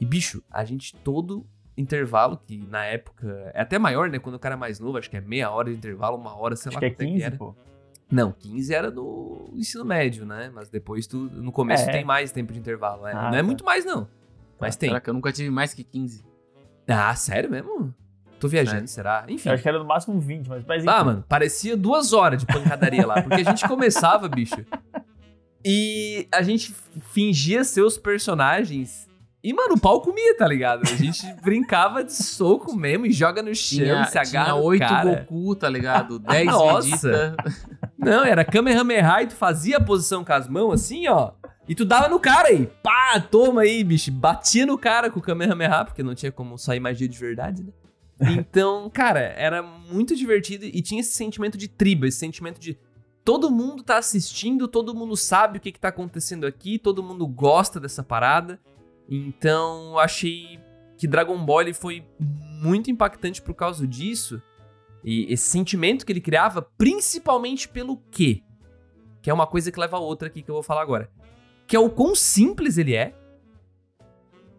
E, bicho, a gente todo intervalo, que na época é até maior, né? Quando o cara é mais novo, acho que é meia hora de intervalo, uma hora, sei acho lá que é 15, que era. Pô. Não, 15 era no ensino médio, né? Mas depois tu, no começo é. tem mais tempo de intervalo. É. Ah, não é tá. muito mais, não. Mas tem. Caraca, eu nunca tive mais que 15. Ah, sério mesmo? Tô viajando, será? Enfim. Eu acho que era no máximo 20, mas... mas Ah, mano, parecia duas horas de pancadaria lá. Porque a gente começava, bicho. E a gente fingia ser os personagens. E, mano, o pau comia, tá ligado? A gente brincava de soco mesmo e joga no chão, Tinha, se agarra tinha no 8 cara. Goku, tá ligado? 10 Nossa. Não, era Kamehameha e tu fazia a posição com as mãos assim, ó. E tu dava no cara aí. Pá, toma aí, bicho. Batia no cara com o Kamehameha, porque não tinha como sair magia de verdade, né? Então, cara, era muito divertido e tinha esse sentimento de tribo, esse sentimento de todo mundo tá assistindo, todo mundo sabe o que, que tá acontecendo aqui, todo mundo gosta dessa parada. Então, eu achei que Dragon Ball foi muito impactante por causa disso. E esse sentimento que ele criava, principalmente pelo quê? Que é uma coisa que leva a outra aqui que eu vou falar agora. Que é o quão simples ele é.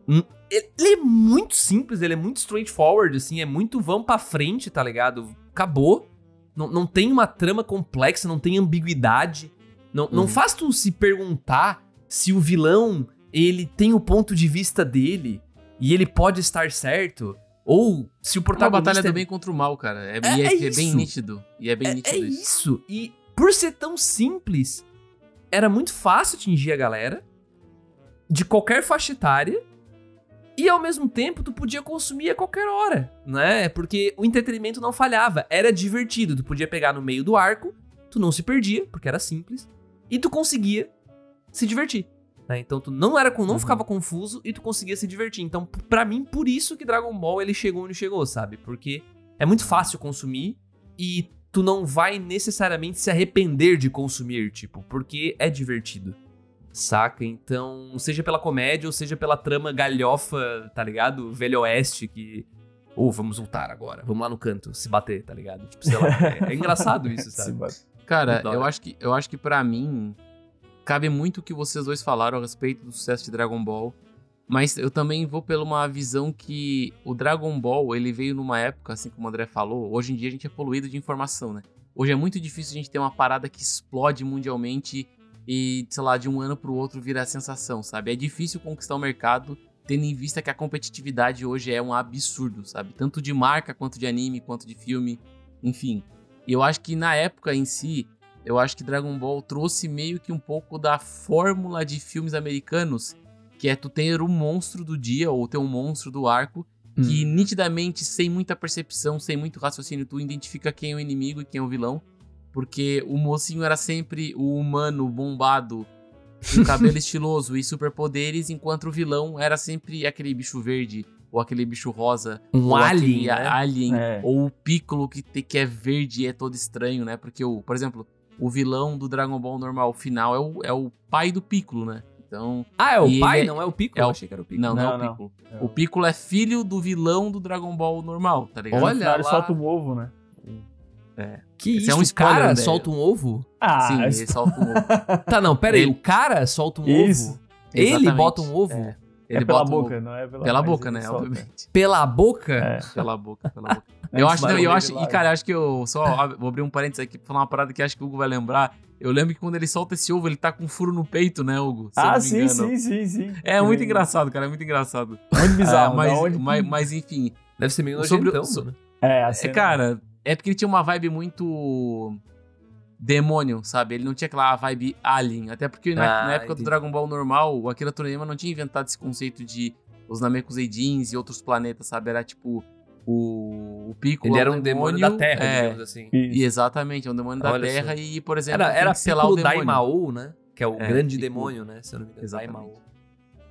Hum, Ele é muito simples, ele é muito straightforward, assim, é muito vamos pra frente, tá ligado? Acabou. Não, não tem uma trama complexa, não tem ambiguidade. Não, não Uhum. faz tu se perguntar se o vilão, ele tem o ponto de vista dele e ele pode estar certo. Ou se o É uma protagonista batalha é do bem contra o mal, cara. É, É- é, é é bem nítido. E é bem é, nítido é isso. isso. E por ser tão simples, era muito fácil atingir a galera de qualquer faixa etária. E ao mesmo tempo, tu podia consumir a qualquer hora, né? Porque o entretenimento não falhava, era divertido. Tu podia pegar no meio do arco, tu não se perdia, porque era simples, e tu conseguia se divertir. Né? Então tu não era com, não Uhum. ficava confuso e tu conseguia se divertir. Então, p- pra mim, por isso que Dragon Ball ele chegou onde chegou, sabe? Porque é muito fácil consumir e tu não vai necessariamente se arrepender de consumir, tipo, porque é divertido. Saca? Então, seja pela comédia ou seja pela trama galhofa, tá ligado? Velho Oeste que. Ou vamos voltar agora, vamos lá no canto, se bater, tá ligado? Tipo, sei lá. É, é engraçado isso, sabe? Cara, eu acho que eu acho que para mim cabe muito o que vocês dois falaram a respeito do sucesso de Dragon Ball, mas eu também vou pela uma visão que o Dragon Ball, ele veio numa época, assim como o André falou, hoje em dia a gente é poluído de informação, né? Hoje é muito difícil a gente ter uma parada que explode mundialmente e, sei lá, de um ano pro outro virar sensação, sabe? É difícil conquistar o mercado tendo em vista que a competitividade hoje é um absurdo, sabe? Tanto de marca quanto de anime, quanto de filme, enfim. E eu acho que na época em si, eu acho que Dragon Ball trouxe meio que um pouco da fórmula de filmes americanos, que é tu ter o monstro do dia ou ter um monstro do arco, que nitidamente, sem muita percepção, sem muito raciocínio, tu identifica quem é o inimigo e quem é o vilão. Porque o mocinho era sempre o humano bombado, com cabelo estiloso e superpoderes, enquanto o vilão era sempre aquele bicho verde ou aquele bicho rosa Um ou alien, aquele né? alien, É. ou o Piccolo que, te- que é verde e é todo estranho, né? Porque, o, por exemplo, o vilão do Dragon Ball normal final é o, é o pai do Piccolo, né? Então, Ah, é o pai, ele é- não é o Pico? é eu o- achei que era o Pico. não, não, é Não, o não. Piccolo. É O Piccolo é filho do vilão do Dragon Ball normal, tá ligado? Olha ele lá. solta um ovo, né? Que Esse isso, é um o spoiler, cara né? solta um ovo? Ah, Sim, ele solta um ovo. Tá, não, pera aí, Ele- o cara solta um Isso. ovo? Ele Exatamente. bota um ovo? É. é Ele pela bota um boca, ovo. não é pela Pela boca, né? solta. Obviamente. Pela boca? É. Pela boca, pela boca. Eu acho, não, eu acho, e cara, eu acho que eu só vou abrir um parênteses aqui pra falar uma parada que acho que o Hugo vai lembrar. Eu lembro que quando ele solta esse ovo, ele tá com um furo no peito, né, Hugo? Se eu não Ah, me sim, engano. sim, sim, sim. É muito Sim. engraçado, cara, é muito engraçado. Muito bizarro, Ah, mas, onde- mas, mas, enfim, Deve ser meio Sobre o- nojentão, so- mano. É, a é, cara, é porque ele tinha uma vibe muito demônio, sabe? Ele não tinha aquela vibe alien, até porque na, Ah, na época entendi. do Dragon Ball normal, o Akira Toriyama não tinha inventado esse conceito de os Namekuseidins e outros planetas, sabe? Era tipo o, o Piccolo Ele é era um demônio da Terra, é, digamos assim. E exatamente, é um demônio da Olha só. Terra e, por exemplo, Era, era Piccolo o demônio Daimao, né? Que é o É, grande Piccolo. demônio, né? Se eu não me engano. Exatamente. Daimao.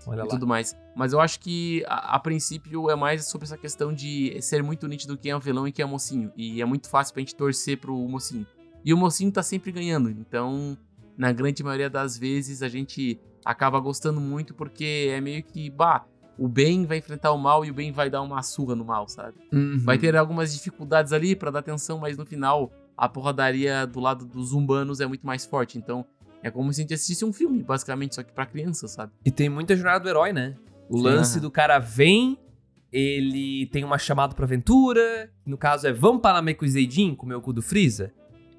Olha e lá. tudo mais. Mas eu acho que, a, a princípio, é mais sobre essa questão de ser muito nítido quem é o vilão e quem é o mocinho. E é muito fácil pra gente torcer pro mocinho. E o mocinho tá sempre ganhando. Então, na grande maioria das vezes, a gente acaba gostando muito porque é meio que, bah, o bem vai enfrentar o mal e o bem vai dar uma surra no mal, sabe? Uhum. Vai ter algumas dificuldades ali pra dar atenção, mas no final a porradaria do lado dos humanos é muito mais forte. Então é como se a gente assistisse um filme, basicamente, só que pra criança, sabe? E tem muita jornada do herói, né? O Sim, lance aham. do cara vem, ele tem uma chamada pra aventura, no caso é vamos para Namekusei-Jin comer o cu do Freeza?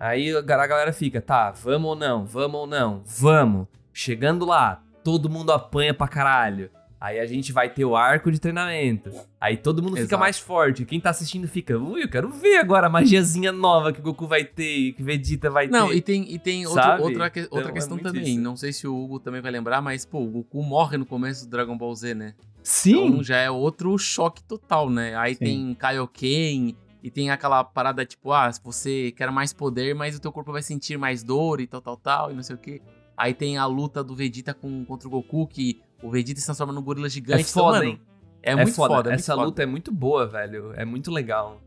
Aí a ga- a galera fica, tá, vamos ou não, vamos ou não, vamos. Chegando lá, todo mundo apanha pra caralho. Aí a gente vai ter o arco de treinamento. Aí todo mundo fica Exato. mais forte. Quem tá assistindo fica, ui, eu quero ver agora a magiazinha nova que o Goku vai ter, que Vegeta vai Não, ter. e tem, e tem outro- outra, que- Então, outra é questão muito também. isso. Não sei se o Hugo também vai lembrar, mas, pô, o Goku morre no começo do Dragon Ball Z, né? Sim! Então já é outro choque total, né? Aí Sim. tem Kaioken e tem aquela parada tipo, ah, se você quer mais poder, mas o teu corpo vai sentir mais dor e tal, tal, tal, e não sei o quê. Aí tem a luta do Vegeta com, contra o Goku, que o Vegeta se transforma num gorila gigante. É foda, então, hein? mano, É muito foda. é muito Essa foda. luta é muito boa, velho. É muito legal.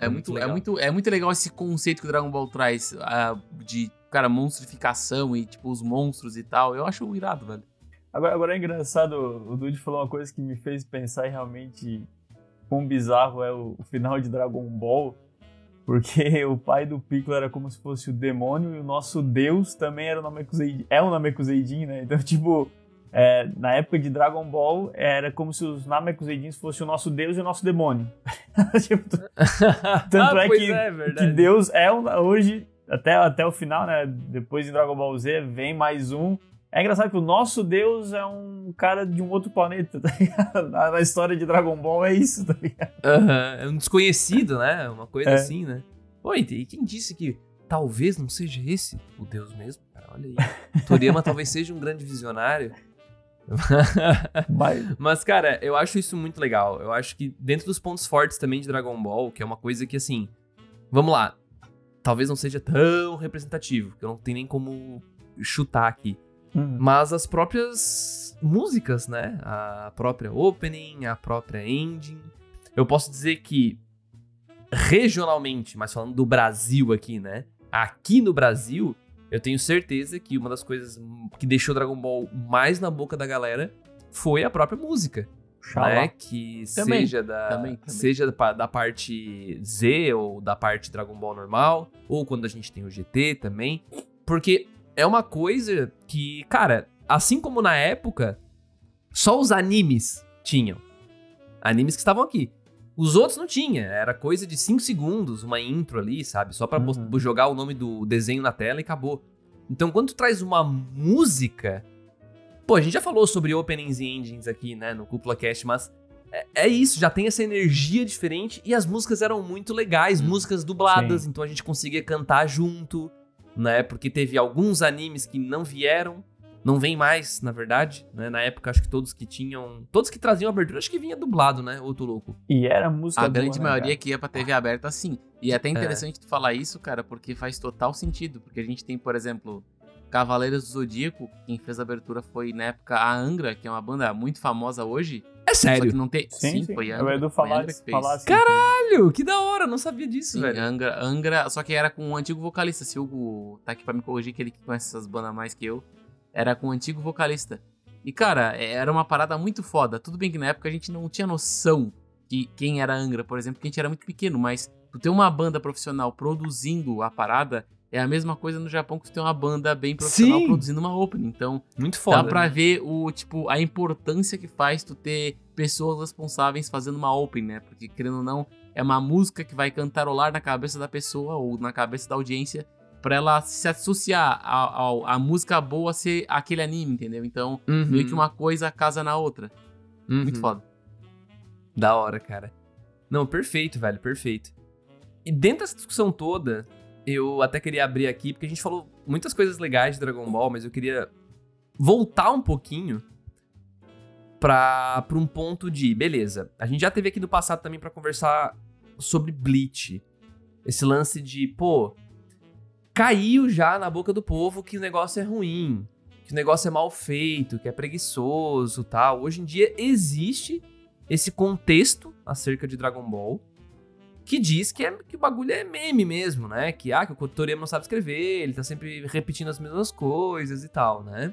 É muito, é, legal. muito, é muito legal esse conceito que o Dragon Ball traz ah, de, cara, monstrificação e, tipo, os monstros e tal. Eu acho irado, velho. Agora, agora é engraçado, o Dude falou uma coisa que me fez pensar em realmente quão bizarro é o, final de Dragon Ball, porque o pai do Piccolo era como se fosse o demônio e o nosso deus também era o Namekuseidin, é o Namekuseidin, né? Então, tipo, é, na época de Dragon Ball, era como se os Namekuseidins fossem o nosso deus e o nosso demônio. Tipo, Tanto Ah, é que, é, que verdade. Deus é hoje, até, até o final, né? Depois em Dragon Ball Z, vem mais um. É engraçado que o nosso Deus é um cara de um outro planeta, tá ligado? Na, história de Dragon Ball é isso, tá ligado? Aham, É um desconhecido, né? Uma coisa É. assim, né? Oi, e quem disse que talvez não seja esse o Deus mesmo? Cara, olha aí. Toriyama talvez seja um grande visionário. Mas, Mas, cara, eu acho isso muito legal. Eu acho que dentro dos pontos fortes também de Dragon Ball, que é uma coisa que, assim, vamos lá, talvez não seja tão representativo, que eu não tenho nem como chutar aqui. Uhum. Mas as próprias músicas, né? A própria opening, a própria ending. Eu posso dizer que regionalmente, mas falando do Brasil aqui, né? Aqui no Brasil, eu tenho certeza que uma das coisas que deixou Dragon Ball mais na boca da galera foi a própria música, Xalá. né? Que Também, seja da também, também. seja da, da parte Z ou da parte Dragon Ball normal, ou quando a gente tem o GT também, porque é uma coisa que, cara, assim como na época, só os animes tinham. Animes que estavam aqui. Os outros não tinha, era coisa de 5 segundos, uma intro ali, sabe? Só pra Uhum. jogar o nome do desenho na tela e acabou. Então, quando tu traz uma música. Pô, a gente já falou sobre openings e endings aqui, né, no Cúpula Cast, mas é, é isso, já tem essa energia diferente e as músicas eram muito legais, músicas dubladas, então a gente conseguia cantar junto, né? Porque teve alguns animes que não vieram, não vem mais, na verdade, né? Na época acho que todos que tinham, todos que traziam abertura, acho que vinha dublado, né? Tô louco. E era música A boa, grande né, maioria cara? que ia pra TV aberta, sim. E é até interessante tu falar isso, cara, porque faz total sentido. Porque a gente tem, por exemplo, Cavaleiros do Zodíaco, quem fez a abertura foi, na época, a Angra, que é uma banda muito famosa hoje. É Só sério? que não tem... Sim, sim. foi a o Angra. Edu falar, Angra que fez. falar assim. Caralho, que da hora, não sabia disso, Sim, velho. Angra, Angra, só que era com um antigo vocalista. Se o Hugo tá aqui pra me corrigir, que ele que conhece essas bandas mais que eu, era com um antigo vocalista. E, cara, é- era uma parada muito foda. Tudo bem que na época a gente não tinha noção de quem era Angra, por exemplo, porque a gente era muito pequeno, mas tu ter uma banda profissional produzindo a parada é a mesma coisa no Japão que tu tem uma banda bem profissional Sim. produzindo uma opening. Então, Muito foda. Dá pra né? ver o, tipo, a importância que faz tu ter pessoas responsáveis fazendo uma open, né? Porque, querendo ou não, é uma música que vai cantarolar na cabeça da pessoa ou na cabeça da audiência pra ela se associar ao- a música boa ser aquele anime, entendeu? Então, Uhum, meio que uma coisa casa na outra. uhum. Muito foda. Da hora, cara. Não, perfeito, velho, perfeito. E dentro dessa discussão toda, eu até queria abrir aqui, porque a gente falou muitas coisas legais de Dragon Ball, mas eu queria voltar um pouquinho pra, um ponto de, beleza, a gente já teve aqui no passado também pra conversar sobre Bleach. Esse lance de, pô, caiu já na boca do povo que o negócio é ruim, que o negócio é mal feito, que é preguiçoso tal. Hoje em dia existe esse contexto acerca de Dragon Ball que diz que, é, que o bagulho é meme mesmo, né? Que, ah, que o Toriyama não sabe escrever, ele tá sempre repetindo as mesmas coisas e tal, né?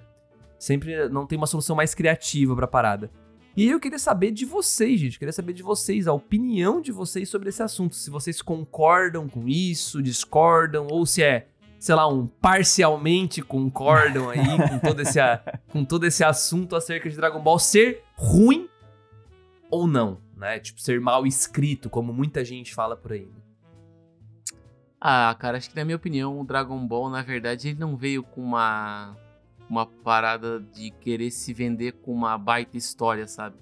Sempre não tem uma solução mais criativa pra parada. E eu queria saber de vocês, gente. Queria saber de vocês, a opinião de vocês sobre esse assunto. Se vocês concordam com isso, discordam, ou se é, sei lá, um parcialmente concordam aí com todo esse, com todo esse assunto acerca de Dragon Ball ser ruim ou não, né? Tipo, ser mal escrito, como muita gente fala por aí. né? Ah, cara, acho que na minha opinião, o Dragon Ball, na verdade, ele não veio com uma, uma parada de querer se vender com uma baita história, sabe?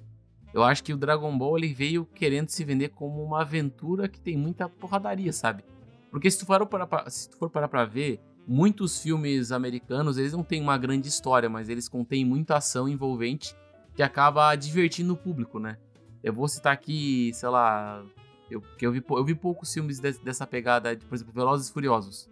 Eu acho que o Dragon Ball ele veio querendo se vender como uma aventura que tem muita porradaria, sabe? Porque se tu for parar se tu for parar pra ver, muitos filmes americanos, eles não têm uma grande história, mas eles contêm muita ação envolvente que acaba divertindo o público, né? Eu vou citar aqui, sei lá, eu, eu, vi, eu vi poucos filmes de, dessa pegada, de, por exemplo, Velozes e Furiosos.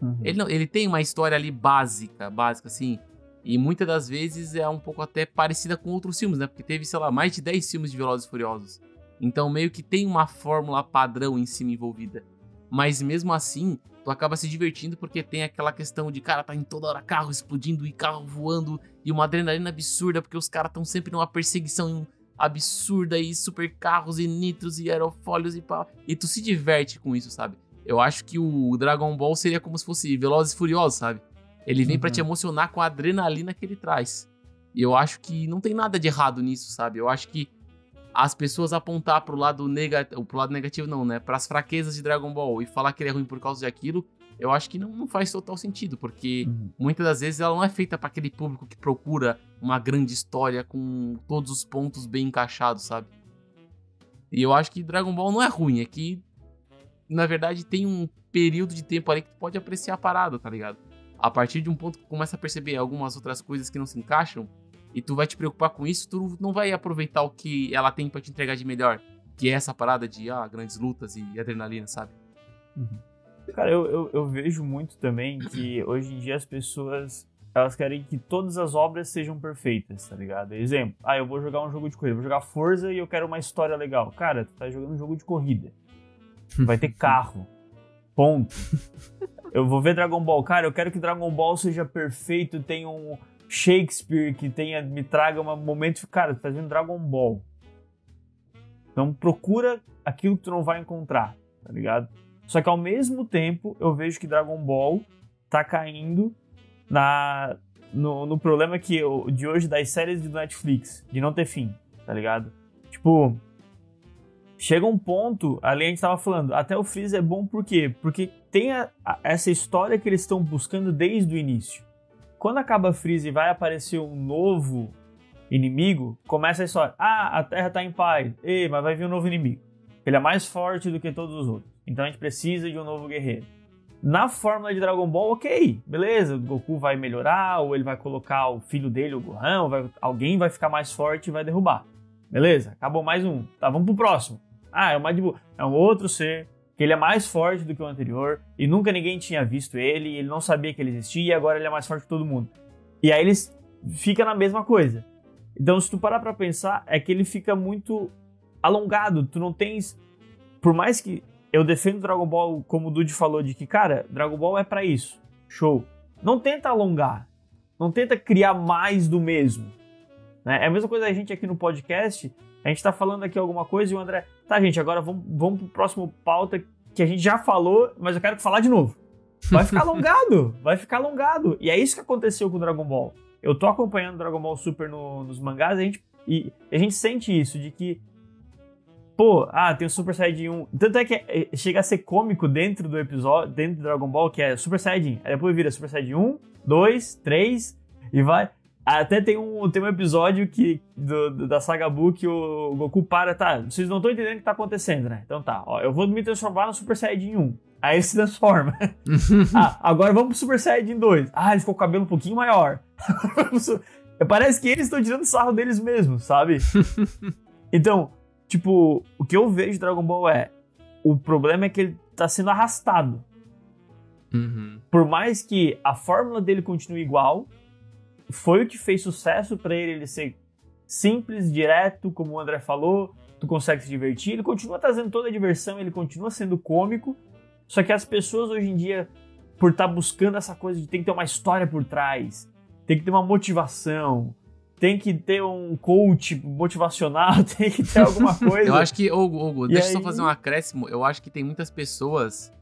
Uhum. Ele, não, ele tem uma história ali básica, básica, assim, e muitas das vezes é um pouco até parecida com outros filmes, né? Porque teve, sei lá, mais de 10 filmes de Velozes e Furiosos. Então meio que tem uma fórmula padrão em cima envolvida. Mas mesmo assim, tu acaba se divertindo porque tem aquela questão de, cara, tá em toda hora carro explodindo e carro voando e uma adrenalina absurda porque os caras estão sempre numa perseguição absurda e super carros e nitros e aerofólios e pá. E tu se diverte com isso, sabe? Eu acho que o Dragon Ball seria como se fosse Velozes e Furiosos, sabe? Ele vem uhum. para te emocionar com a adrenalina que ele traz. E eu acho que não tem nada de errado nisso, sabe? Eu acho que as pessoas apontar pro lado negativo, pro lado negativo não, né? Para as fraquezas de Dragon Ball e falar que ele é ruim por causa de aquilo, eu acho que não, não faz total sentido, porque uhum. muitas das vezes ela não é feita para aquele público que procura uma grande história com todos os pontos bem encaixados, sabe? E eu acho que Dragon Ball não é ruim, é que na verdade tem um período de tempo ali que tu pode apreciar a parada, tá ligado? A partir de um ponto que tu começa a perceber algumas outras coisas que não se encaixam, e tu vai te preocupar com isso, tu não vai aproveitar o que ela tem para te entregar de melhor, que é essa parada de ah, grandes lutas e adrenalina, sabe? Uhum. Cara, eu, eu, eu, vejo muito também que hoje em dia as pessoas elas querem que todas as obras sejam perfeitas, tá ligado? Exemplo, ah, eu vou jogar um jogo de corrida, vou jogar Forza e eu quero uma história legal. Cara, tu tá jogando um jogo de corrida. Vai ter carro. Ponto. Eu vou ver Dragon Ball. Cara, eu quero que Dragon Ball seja perfeito, tenha um Shakespeare, que tenha, me traga um momento. Cara, tu tá vendo Dragon Ball. Então procura aquilo que tu não vai encontrar, tá ligado? Só que ao mesmo tempo eu vejo que Dragon Ball tá caindo na no, no problema que eu, de hoje das séries do Netflix, de não ter fim, tá ligado? Tipo, chega um ponto, ali a gente tava falando, até o Freeza é bom por quê? Porque tem a, a, essa história que eles estão buscando desde o início. Quando acaba Freeza e vai aparecer um novo inimigo, começa a história. Ah, a Terra tá em paz. Ei, mas vai vir um novo inimigo. Ele é mais forte do que todos os outros. Então a gente precisa de um novo guerreiro. Na fórmula de Dragon Ball, ok, beleza, o Goku vai melhorar, ou ele vai colocar o filho dele, o Gohan, vai, alguém vai ficar mais forte e vai derrubar. Beleza, acabou mais um. Tá, vamos pro próximo. Ah, é o Majin Buu. É um outro ser que ele é mais forte do que o anterior e nunca ninguém tinha visto ele, ele não sabia que ele existia e agora ele é mais forte que todo mundo. E aí eles fica na mesma coisa. Então, se tu parar pra pensar, é que ele fica muito alongado. Tu não tens. Por mais que eu defendo Dragon Ball, como o Dude falou, de que, cara, Dragon Ball é para isso. Show. Não tenta alongar. Não tenta criar mais do mesmo. Né? É a mesma coisa a gente aqui no podcast a gente tá falando aqui alguma coisa e o André, tá, gente, agora vamos, vamos pro próximo pauta que a gente já falou, mas eu quero falar de novo. Vai ficar alongado, vai ficar alongado. E é isso que aconteceu com o Dragon Ball. Eu tô acompanhando Dragon Ball Super no, nos mangás a gente, e a gente sente isso, de que pô, ah, tem o Super Saiyajin 1. Tanto é que é, chega a ser cômico dentro do episódio, dentro do Dragon Ball, que é Super Saiyajin. Aí depois vira Super Saiyajin 1, 2, 3 e vai. Até tem um, tem um episódio que, do, da Saga Buu que o Goku para, tá, vocês não estão entendendo o que tá acontecendo, né? Então tá, ó, eu vou me transformar no Super Saiyajin 1. Aí ele se transforma. ah, agora vamos pro Super Saiyajin 2. Ah, ele ficou com o cabelo um pouquinho maior. Parece que eles estão tirando sarro deles mesmos, sabe? Então, tipo, o que eu vejo de Dragon Ball é. O problema é que ele tá sendo arrastado. Uhum. Por mais que a fórmula dele continue igual, foi o que fez sucesso para ele, ele ser simples, direto, como o André falou, tu consegue se divertir, ele continua trazendo toda a diversão, ele continua sendo cômico, só que as pessoas hoje em dia, por estar tá buscando essa coisa de tem que ter uma história por trás, tem que ter uma motivação, tem que ter um coach motivacional, tem que ter alguma coisa. eu acho que, Hugo, Hugo deixa eu só fazer um acréscimo, eu acho que tem muitas pessoas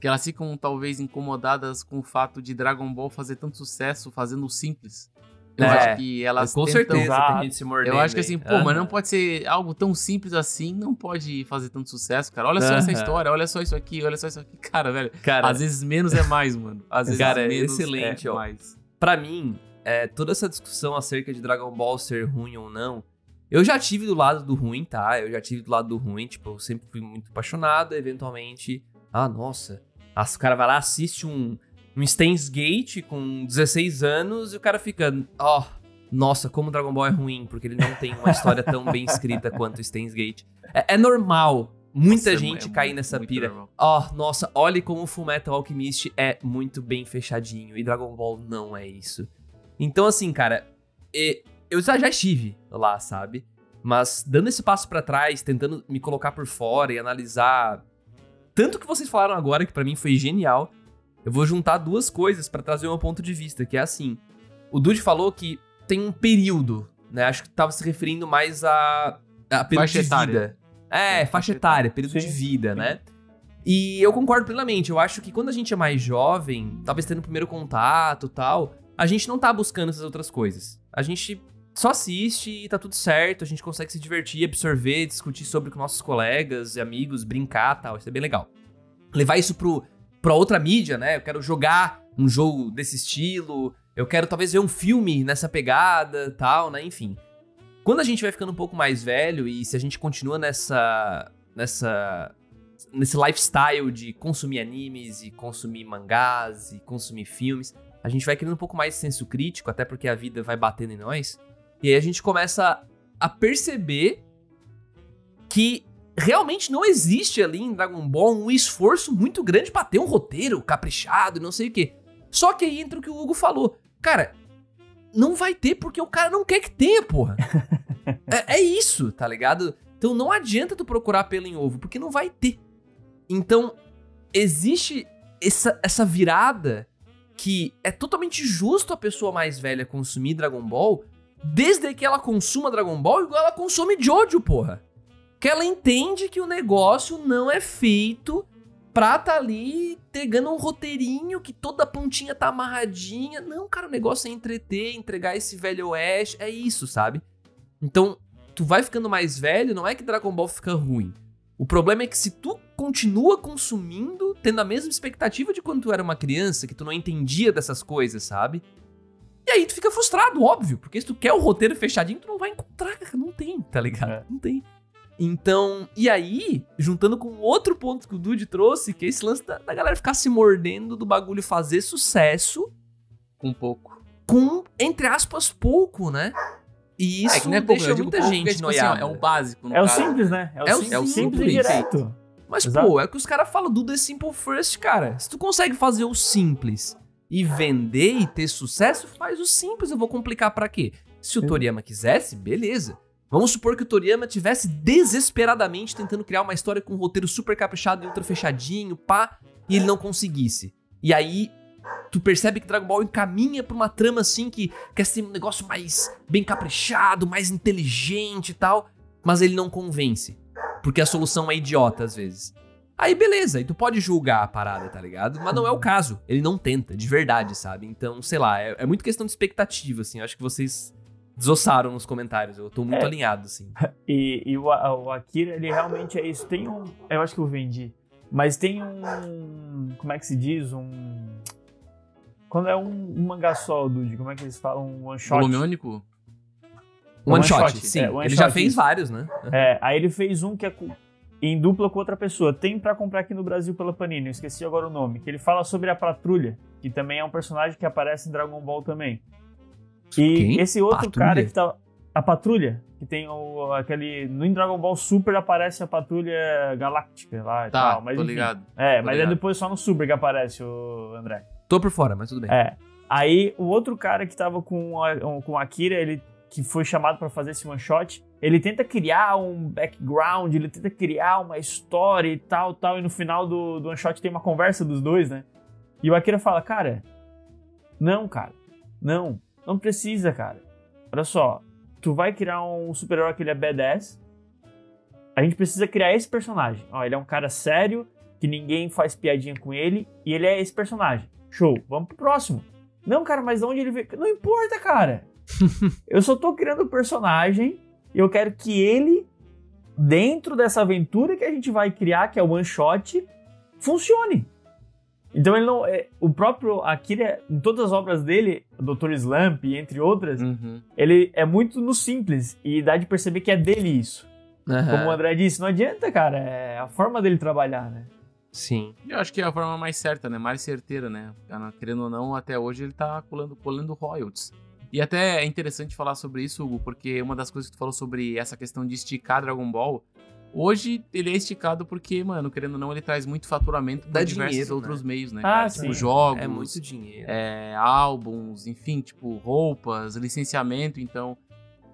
que elas ficam talvez incomodadas com o fato de Dragon Ball fazer tanto sucesso fazendo simples. Eu é, acho que elas com tentam... certeza tem gente se mordendo. Eu acho que assim, pô, uhum. mas não pode ser algo tão simples assim, não pode fazer tanto sucesso, cara. Olha só uhum. essa história, olha só isso aqui, olha só isso aqui. Cara, velho, cara, às vezes menos é mais, mano. Às vezes cara, menos excelente, é ó. mais. Pra mim, é, toda essa discussão acerca de Dragon Ball ser ruim ou não, eu já tive do lado do ruim, tá? Eu já tive do lado do ruim, tipo, eu sempre fui muito apaixonado, eventualmente, ah, nossa, o cara vai lá, assiste um, um Steins Gate com 16 anos e o cara fica, ó, oh, nossa, como Dragon Ball é ruim, porque ele não tem uma história tão bem escrita quanto Steins Gate. É, é normal muita nossa, gente é cair nessa pira. Ó, oh, nossa, olhe como o Fullmetal Alchemist é muito bem fechadinho e Dragon Ball não é isso. Então, assim, cara, eu já, já estive lá, sabe? Mas dando esse passo para trás, tentando me colocar por fora e analisar tanto que vocês falaram agora, que para mim foi genial, eu vou juntar duas coisas para trazer um ponto de vista, que é assim. O Dude falou que tem um período, né? Acho que tava se referindo mais a, a período faixa de etária. vida. É, é faixa etária, período sim, de vida, sim. né? E eu concordo plenamente. Eu acho que quando a gente é mais jovem, talvez tendo o primeiro contato tal, a gente não tá buscando essas outras coisas. A gente só assiste e tá tudo certo, a gente consegue se divertir, absorver, discutir sobre com nossos colegas e amigos, brincar tal, isso é bem legal. Levar isso pro, pra outra mídia, né? Eu quero jogar um jogo desse estilo, eu quero talvez ver um filme nessa pegada tal, né? Enfim. Quando a gente vai ficando um pouco mais velho e se a gente continua nessa. nessa. nesse lifestyle de consumir animes e consumir mangás e consumir filmes, a gente vai criando um pouco mais de senso crítico, até porque a vida vai batendo em nós. E aí a gente começa a perceber que realmente não existe ali em Dragon Ball um esforço muito grande para ter um roteiro caprichado, não sei o quê. Só que aí entra o que o Hugo falou. Cara, não vai ter porque o cara não quer que tenha, porra. é, é, isso, tá ligado? Então não adianta tu procurar pelo em ovo, porque não vai ter. Então, existe essa, essa virada que é totalmente justo a pessoa mais velha consumir Dragon Ball, desde que ela consuma Dragon Ball igual ela consome Jojo, porra. Que ela entende que o negócio não é feito pra tá ali pegando um roteirinho que toda pontinha tá amarradinha. Não, cara, o negócio é entreter, entregar esse velho oeste, é isso, sabe? Então, tu vai ficando mais velho, não é que Dragon Ball fica ruim. O problema é que se tu continua consumindo, tendo a mesma expectativa de quando tu era uma criança, que tu não entendia dessas coisas, sabe? E aí tu fica frustrado, óbvio, porque se tu quer o roteiro fechadinho, tu não vai encontrar, cara. Não tem, tá ligado? É. Não tem. Então, e aí, juntando com outro ponto que o Dude trouxe, que é esse lance da, da galera ficar se mordendo do bagulho fazer sucesso. Com pouco. Com, entre aspas, pouco, né? E isso é, é deixa pouco, muita gente é, tipo assim, é o básico. É o simples, né? É o, é simples, é o simples, simples direto. Mas, Exato. pô, é o que os caras falam do The Simple First, cara. Se tu consegue fazer o simples e vender e ter sucesso, faz o simples. Eu vou complicar para quê? Se o Toriyama quisesse, beleza. Vamos supor que o Toriyama tivesse desesperadamente tentando criar uma história com um roteiro super caprichado e ultra fechadinho, pá, e ele não conseguisse. E aí tu percebe que Dragon Ball encaminha pra uma trama assim que quer ser um negócio mais bem caprichado, mais inteligente e tal, mas ele não convence. Porque a solução é idiota às vezes. Aí beleza, aí tu pode julgar a parada, tá ligado? Mas não é o caso. Ele não tenta, de verdade, sabe? Então, sei lá, é, é muito questão de expectativa, assim. Eu acho que vocês desossaram nos comentários. Eu tô muito é. alinhado, assim. E, e o, o, Akira, ele realmente é isso. Tem um. Eu acho que eu vendi. Mas tem um. Como é que se diz? Um. Quando é um, um mangá só, Dude, como é que eles falam? Um one shot. Volume único? One, one shot, shot, sim. É, one ele shot, já fez isso. vários, né? É, aí ele fez um que é em dupla com outra pessoa. Tem para comprar aqui no Brasil pela Panini, eu esqueci agora o nome. Que ele fala sobre a Patrulha, que também é um personagem que aparece em Dragon Ball também. E Quem? esse outro Patrulha? cara que tá. A Patrulha, que tem o, aquele. No Dragon Ball Super aparece a Patrulha Galáctica lá e tá, tal. Mas, tô enfim, ligado. É, tô mas ligado. é depois só no Super que aparece o André. Tô por fora, mas tudo bem. É. Aí o outro cara que tava com a, com a Akira, ele que foi chamado para fazer esse one shot, ele tenta criar um background, ele tenta criar uma história e tal, tal, e no final do, do one shot tem uma conversa dos dois, né? E o Akira fala, cara, não, cara, não, não precisa, cara. Olha só, tu vai criar um super-herói que ele é badass, a gente precisa criar esse personagem. Ó, ele é um cara sério, que ninguém faz piadinha com ele, e ele é esse personagem. Show, vamos pro próximo. Não, cara, mas onde ele veio? Não importa, cara. eu só tô criando o um personagem eu quero que ele, dentro dessa aventura que a gente vai criar, que é o one shot, funcione. Então ele não. É, o próprio Akira, em todas as obras dele, Dr. Slump, entre outras, Uhum. ele é muito no simples. E dá de perceber que é dele isso. Aham. Como o André disse, não adianta, cara. É a forma dele trabalhar, né? Sim. Eu acho que é a forma mais certa, né? Mais certeira, né? Querendo ou não, até hoje ele tá colando, colando royalties. E até é interessante falar sobre isso, Hugo, porque uma das coisas que tu falou sobre essa questão de esticar Dragon Ball, hoje ele é esticado porque, mano, querendo ou não, ele traz muito faturamento Dá por diversos dinheiro, outros né? meios, né? Ah, cara? sim. Tipo, jogos, É muito dinheiro. é, álbuns, enfim, tipo, roupas, licenciamento, então...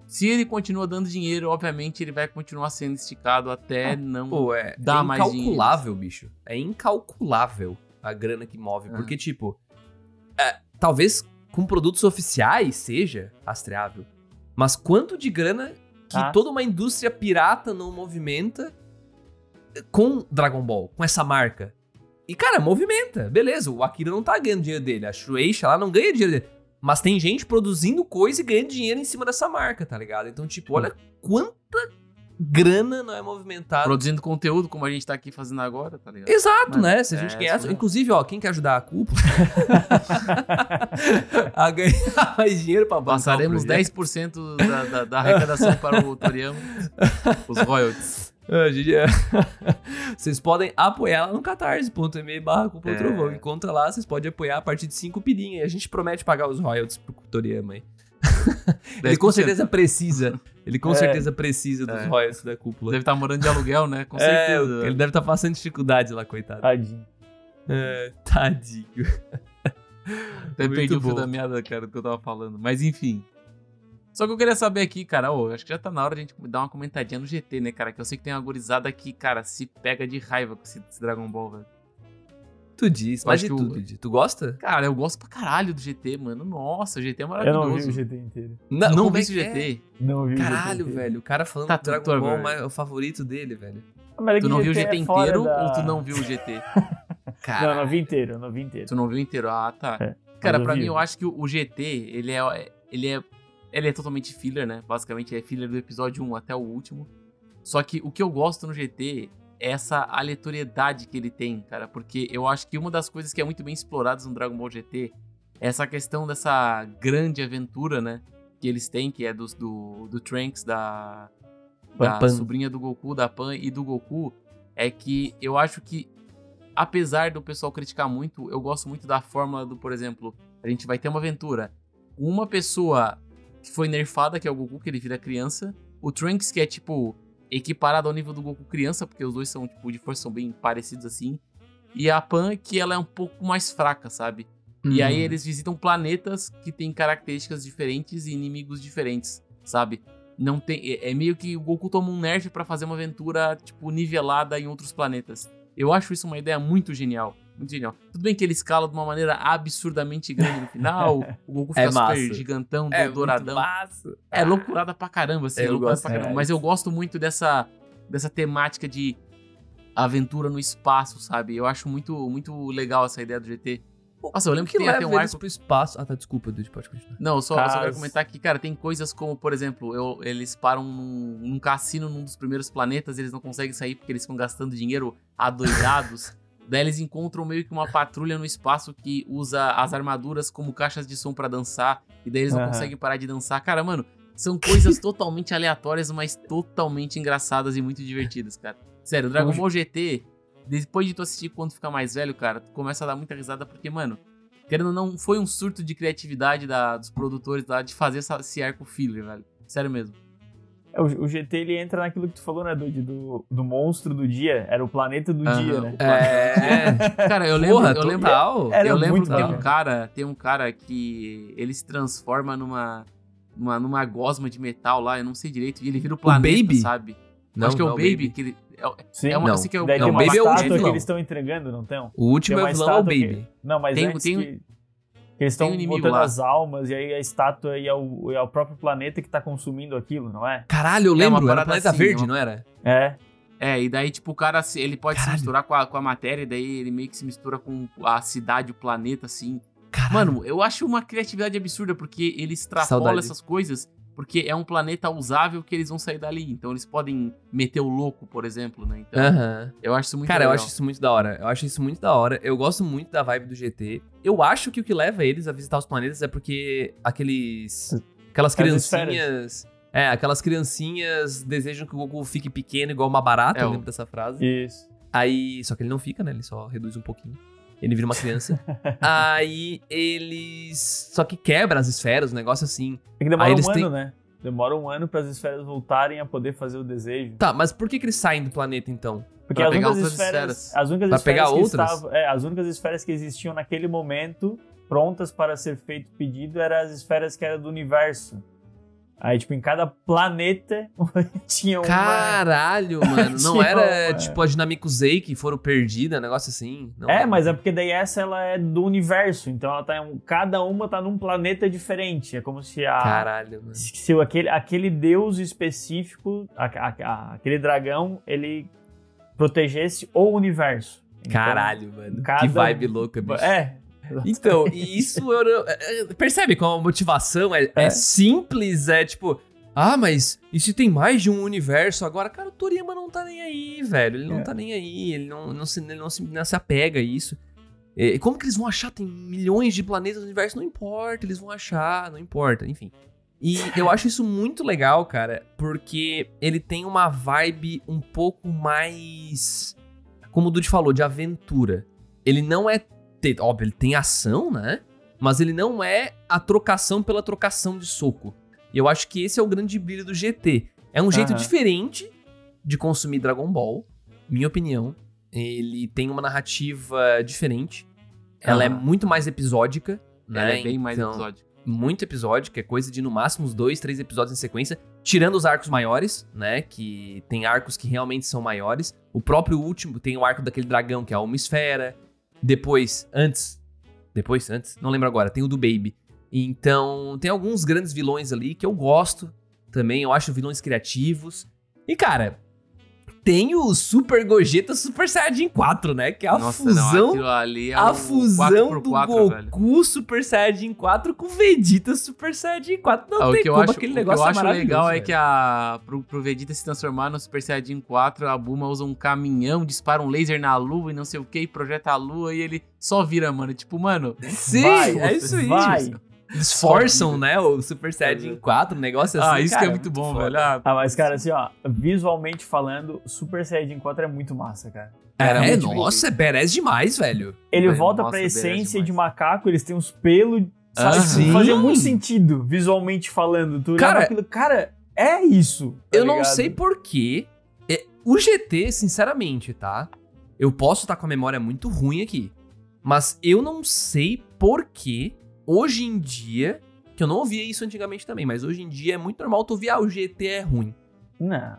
Se ele continua dando dinheiro, obviamente ele vai continuar sendo esticado até não Pô, é, Dá é mais incalculável, bicho. É incalculável a grana que move. Ah. Porque, tipo, é, talvez com produtos oficiais seja rastreável. Mas quanto de grana que Ah. toda uma indústria pirata não movimenta com Dragon Ball, com essa marca? E, cara, movimenta. Beleza, o Akira não tá ganhando dinheiro dele. A Shueisha lá não ganha dinheiro dele. Mas tem gente produzindo coisa e ganhando dinheiro em cima dessa marca, tá ligado? Então, tipo, olha quanta grana não é movimentada produzindo conteúdo como a gente tá aqui fazendo agora, tá ligado? Exato, Mano, né? Se a é gente ganhar. surreal. Inclusive, ó, quem quer ajudar a cúpula a ganhar mais dinheiro pra Passaremos projeto. 10% da, da, da arrecadação para o Toriyama, os royalties. Gente- Vocês podem apoiar lá no catarse.me barra cúpula É. trovão. Encontra lá, vocês podem apoiar a partir de 5 pilinhas. E a gente promete pagar os royalties pro Toriyama aí. Ele com 10%. certeza precisa. Ele com É. certeza precisa dos É. royalties da cúpula. Deve estar morando de aluguel, né? Com É, certeza. ele deve estar passando dificuldades lá, coitado. Tadinho. É, tadinho. Até muito perdi o fio da meada, cara, do que eu tava falando. Mas enfim. Só que eu queria saber aqui, cara, ô, acho que já tá na hora de a gente dar uma comentadinha no GT, né, cara? Que eu sei que tem uma gurizada que, cara, se pega de raiva com esse, esse Dragon Ball, velho. Tu diz, Eu mas de que o- tudo, Didi. Tu gosta? Cara, eu gosto pra caralho do GT, mano. Nossa, o GT é Eu maravilhoso. não vi o GT inteiro. Não, vi é esse que é? GT. Não vi o GT Caralho, velho. O cara falando Tá do Dragon tudo, Ball é o favorito dele, velho. Mas é Tu não viu o GT é inteiro da- ou tu não viu o GT? Não, Cara, eu não vi inteiro, eu não vi inteiro. Tu não viu inteiro? Ah, tá. É, Cara, eu pra vi. mim, eu acho que o o GT, ele é, ele é. Ele é totalmente filler, né? Basicamente é filler do episódio 1 até o último. Só que o que eu gosto no GT é essa aleatoriedade que ele tem, cara. Porque eu acho que uma das coisas que é muito bem exploradas no Dragon Ball GT é essa questão dessa grande aventura, né? Que eles têm, que é dos, do, do Trunks, da, da Pan. sobrinha do Goku, da Pan e do Goku. É que eu acho que apesar do pessoal criticar muito, eu gosto muito da fórmula do, por exemplo, a gente vai ter uma aventura. Uma pessoa que foi nerfada, que é o Goku, que ele vira criança. O Trunks, que é, tipo, equiparado ao nível do Goku criança, porque os dois são, tipo, de força são bem parecidos assim. E a Pan, que ela é um pouco mais fraca, sabe? E Uhum. aí eles visitam planetas que têm características diferentes e inimigos diferentes, sabe? Não tem, é é meio que o Goku toma um nerf pra fazer uma aventura tipo nivelada em outros planetas. Eu acho isso uma ideia muito genial, muito genial. Tudo bem que ele escala de uma maneira absurdamente grande no final, o Goku fica É massa. super gigantão, é douradão. massa. É loucurada pra caramba, assim. Eu É loucurada pra caramba. Mas eu gosto muito dessa, dessa temática de aventura no espaço, sabe? Eu acho muito, muito legal essa ideia do GT. Nossa, eu lembro O que, tem até um arco. pro espaço. Ah, tá, desculpa, Dude, pode continuar. Não, só, eu só quero comentar que, cara, tem coisas como, por exemplo, eu- eles param num, num cassino num dos primeiros planetas, eles não conseguem sair porque eles ficam gastando dinheiro adoidados. Daí eles encontram meio que uma patrulha no espaço que usa as armaduras como caixas de som pra dançar. E daí eles não Aham. conseguem parar de dançar. Cara, mano, são coisas totalmente aleatórias, mas totalmente engraçadas e muito divertidas, cara. Sério, o Dragon Ball GT, depois de tu assistir quando ficar mais velho, cara, tu começa a dar muita risada porque, mano, querendo ou não, foi um surto de criatividade da- dos produtores lá de fazer essa- esse arco filler, velho. Sério mesmo. É, O, o GT ele entra naquilo que tu falou, né, Dude? Do, do monstro do dia. Era o planeta do Aham, dia, o né? É. Cara, eu lembro, Porra, eu lembro, total. Eu lembro tem um cara, tem um cara que ele se transforma numa numa, numa gosma de metal lá, eu não sei direito, e ele vira o planeta, Baby? sabe? Não, Acho que é o não, Baby, que ele é, o- Sim. é uma, Não. sei que é o, Daí é uma Baby é o vilão. que eles estão entregando, não tem? O Tem último é o vilão é o estátua que- Baby. Não, mas Tem- antes tem um- que... que eles estão tem um inimigo botando lá. as almas e aí a estátua e é o, é o próprio planeta que tá consumindo aquilo, não é? Caralho, eu É uma lembro. era o Planeta assim, Verde, é uma- não era? É. É, e daí, tipo, o cara, se- ele pode Caralho. se misturar com a, com a matéria, e daí ele meio que se mistura com a cidade, o planeta, assim. Caralho. Mano, eu acho uma criatividade absurda, porque ele extrapola Saudade. essas coisas. Porque é um planeta usável que eles vão sair dali. Então eles podem meter o louco, por exemplo, né? Então, Aham. eu acho isso muito Cara, eu legal. acho isso muito da hora. Eu acho isso muito da hora. Eu gosto muito da vibe do GT. Eu acho que o que leva eles a visitar os planetas é porque aqueles. Aquelas As criancinhas. É, aquelas criancinhas desejam que o Goku fique pequeno igual uma barata. É, eu lembro dessa frase. Isso. Aí. Só que ele não fica, né? Ele só reduz um pouquinho. Ele vira uma criança. Aí eles. Só que quebra as esferas, um negócio assim. É que demora Aí um ano, têm- né? Demora um ano para as esferas voltarem a poder fazer o desejo. Tá, mas por que, que eles saem do planeta então? Porque Pra as pegar únicas esferas, esferas. as únicas Pra esferas pegar que outras? estavam, é, as únicas esferas que existiam naquele momento prontas para ser feito pedido eram as esferas que eram do universo. Aí, tipo, em cada planeta tinha uma. Caralho, mano. Não era uma- tipo a Dinamico Z que foram perdidas, um negócio assim? Não, É, mas é porque daí essa ela é do universo, então ela tá em um- cada uma tá num planeta diferente. É como se a Caralho, mano. se se aquele, aquele deus específico, a- a- a- aquele dragão, ele protegesse o universo. Então, Caralho, mano. cada- Que vibe louca, bicho. É. Então, e isso eu, é, é, percebe como a motivação é, é É. simples, é tipo, ah, mas e se tem mais de um universo agora? Cara, o Toriyama não tá nem aí, velho. Ele não É. tá nem aí, ele não, não, se, ele não, se, não se apega a isso. E como que eles vão achar? Tem milhões de planetas no universo, não importa, eles vão achar, não importa, enfim. E eu acho isso muito legal, cara, porque ele tem uma vibe um pouco mais. Como o Dude falou, de aventura. Ele não é. Óbvio, ele tem ação, né? Mas ele não é a trocação pela trocação de soco. E eu acho que esse é o grande brilho do GT. É um jeito diferente de consumir Dragon Ball, minha opinião. Ele tem uma narrativa diferente. Ela é Aham. muito mais episódica. Ela né? é bem mais Então, episódio. muito episódio, que é coisa de no máximo uns dois, três episódios em sequência, tirando os arcos maiores, né? Que tem arcos que realmente são maiores. O próprio último tem o arco daquele dragão, que é a uma esfera. Depois, antes. Depois, antes, não lembro agora, tem o do Baby. Então, tem alguns grandes vilões ali que eu gosto também, eu acho vilões criativos. E, cara, tem o Super Gogeta Super Saiyajin 4, né? Que é a Nossa, fusão não, ali é a um fusão 4x4, do velho. Goku Super Saiyajin 4 com Vegeta Super Saiyajin 4. Não Ah, o tem eu como acho, aquele o que negócio eu é acho legal é velho. que a, pro, pro Vegeta se transformar no Super Saiyajin 4, a Bulma usa um caminhão, dispara um laser na lua e não sei o que, projeta a lua e ele só vira, mano. Tipo, mano, Sim, Vai, é isso aí. vai. Eles forçam, né, o Super Saiyajin 4, um negócio assim. ah, isso cara, que é muito bom, foda. velho. Ah, Ah, mas, cara, assim, ó, visualmente falando, Super Saiyajin 4 é muito massa, cara. Era É, é, nossa, é badass demais, velho. Ele Velho, volta nossa, pra beleza essência de macaco, eles têm uns pelos, sabe? Aham. Tipo, Fazia muito sentido, visualmente falando. Tu Cara, aquilo, cara, é isso. tá eu não ligado? sei porquê. O GT, sinceramente, tá? Eu posso estar com a memória muito ruim aqui. Mas eu não sei porquê, hoje em dia, que eu não ouvia isso antigamente também, mas hoje em dia é muito normal tu ouvir, ah, o GT é ruim. Não.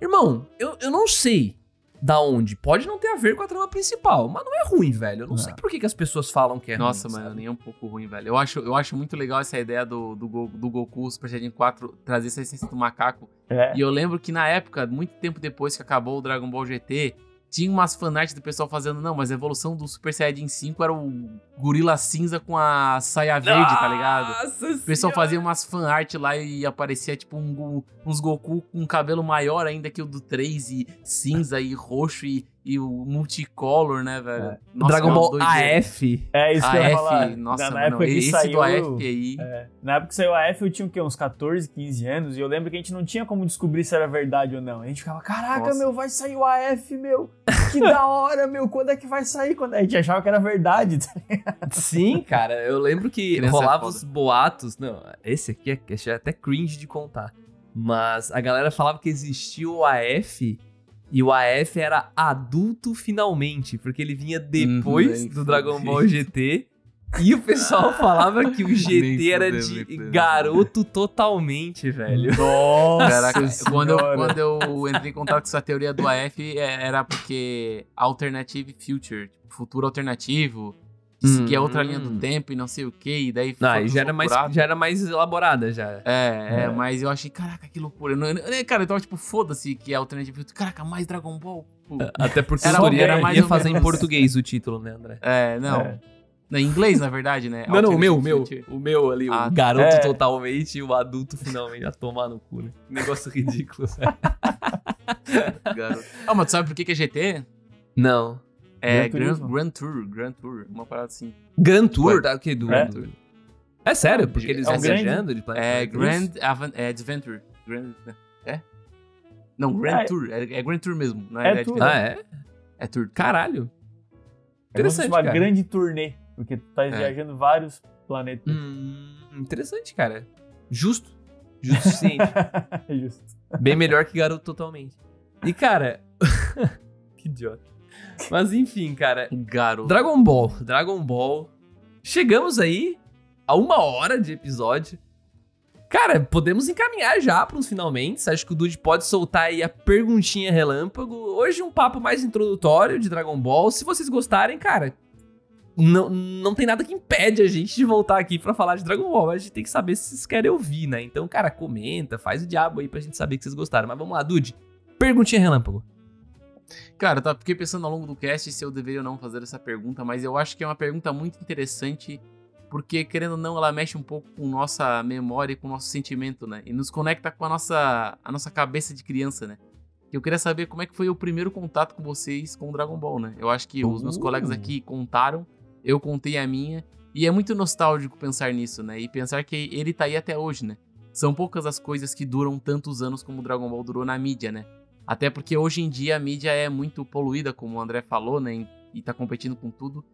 Irmão, eu, eu não sei da onde. Pode não ter a ver com a trama principal, mas não é ruim, velho. Eu não, Não. sei por que, que as pessoas falam que é Nossa, ruim. mano, sabe? nem é um pouco ruim, velho. Eu acho, eu acho muito legal essa ideia do, do, Go- do Goku Super Saiyajin 4 trazer essa essência do macaco. É. E eu lembro que na época, muito tempo depois que acabou o Dragon Ball GT, tinha umas fanarts do pessoal fazendo, não, mas a evolução do Super Saiyajin 5 era o gorila cinza com a saia verde, tá ligado? Nossa O pessoal fazia umas fanart lá e aparecia, tipo, um uns Goku com um cabelo maior ainda que o do 3, e cinza, e roxo, e, e o multicolor, né, velho? É. Nossa, Dragon Ball. AF. É isso que eu ia falar. AF, nossa, na, na mano, época que esse saiu, do AF aí... É, na época que saiu a F, eu tinha o quê? Uns 14, 15 anos. E eu lembro que a gente não tinha como descobrir se era verdade ou não. A gente ficava, caraca, Nossa. meu, vai sair o AF, meu. Que da hora, meu. Quando é que vai sair? Quando... A gente achava que era verdade. tá Sim, cara, eu lembro que Criança é rolava foda. os boatos. Não, esse aqui é, é até cringe de contar. Mas a galera falava que existia o AF e o AF era adulto finalmente, porque ele vinha depois nem do Dragon. Ball GT. E o pessoal falava que o GT Nem era de garoto totalmente, velho. Nossa, Caraca, quando eu, quando eu entrei em contato com essa teoria do AF, é- era porque Alternative Future, tipo, futuro alternativo, de seguir a outra Hum. linha do tempo e não sei o que, e daí Não, e já era, mais, já era mais elaborada já. É, é, É. mas eu achei, caraca, que loucura. Eu não- eu- cara, eu tava tipo, foda-se que é Alternative Future. Caraca, mais Dragon Ball. Pô. Até porque Era Toriyama bem, mais ia fazer em português o título, né, André? É, não. É. Em inglês, na verdade, né? Não, não, o meu, o meu. O meu ali, Ah, o garoto é. totalmente e o adulto finalmente a tomar no cu, né? Negócio ridículo. Garoto. Ah, mas tu sabe por que que é GT? Não. É Gran Grand, Tour, Grand Tour, uma parada assim. Grand Tour, tá? O que? Do É. Grand Tour? É sério? Porque eles É um vão grande- viajando de planeta É? Grand Avan- é Adventure. Grand, é? Não, Grand É. Tour. É, é Grand Tour mesmo. Não É é, Tour. Adventure. Ah, é? É Tour. Caralho. É Interessante, uma cara. grande turnê, porque tu tá É. viajando vários planetas. Hum, interessante, cara. Justo. Justo o suficiente. Justo. Bem melhor que garoto totalmente. E, cara. que idiota. Mas enfim, cara. Garoto. Dragon Ball. Dragon Ball. Chegamos aí a uma hora de episódio. Cara, podemos encaminhar já para uns finalmente. Acho que o Dude pode soltar aí a perguntinha relâmpago. Hoje um papo mais introdutório de Dragon Ball. Se vocês gostarem, cara, não, não tem nada que impede a gente de voltar aqui pra falar de Dragon Ball. A gente tem que saber se vocês querem ouvir, né? Então, cara, comenta, faz o diabo aí pra gente saber que vocês gostaram. Mas vamos lá, Dude. Perguntinha relâmpago. Cara, tá, fiquei pensando ao longo do cast se eu deveria ou não fazer essa pergunta, mas eu acho que é uma pergunta muito interessante, porque, querendo ou não, ela mexe um pouco com nossa memória e com o nosso sentimento, né? E nos conecta com a nossa, a nossa cabeça de criança, né? Eu queria saber como é que foi o primeiro contato com vocês com o Dragon Ball, né? Eu acho que os meus Uh. colegas aqui contaram, eu contei a minha, e é muito nostálgico pensar nisso, né? E pensar que ele tá aí até hoje, né? São poucas as coisas que duram tantos anos como o Dragon Ball durou na mídia, né? Até porque hoje em dia a mídia é muito poluída, como o André falou, né? E tá competindo com tudo.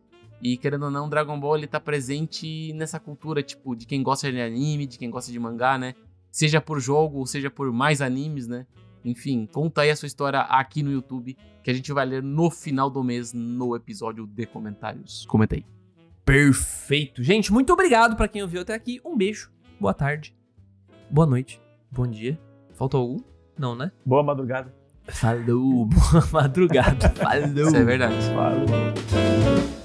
E querendo ou não, Dragon Ball ele tá presente nessa cultura, tipo, de quem gosta de anime, de quem gosta de mangá, né? Seja por jogo ou seja por mais animes, né? Enfim, conta aí a sua história aqui no YouTube, que a gente vai ler no final do mês no episódio de comentários. Comenta aí. Perfeito. Gente, muito obrigado pra quem ouviu até aqui. Um beijo. Boa tarde. Boa noite. Bom dia. Faltou algum? Não, né? Boa madrugada. Falou. Boa madrugada. Falou. Isso é verdade. Falou.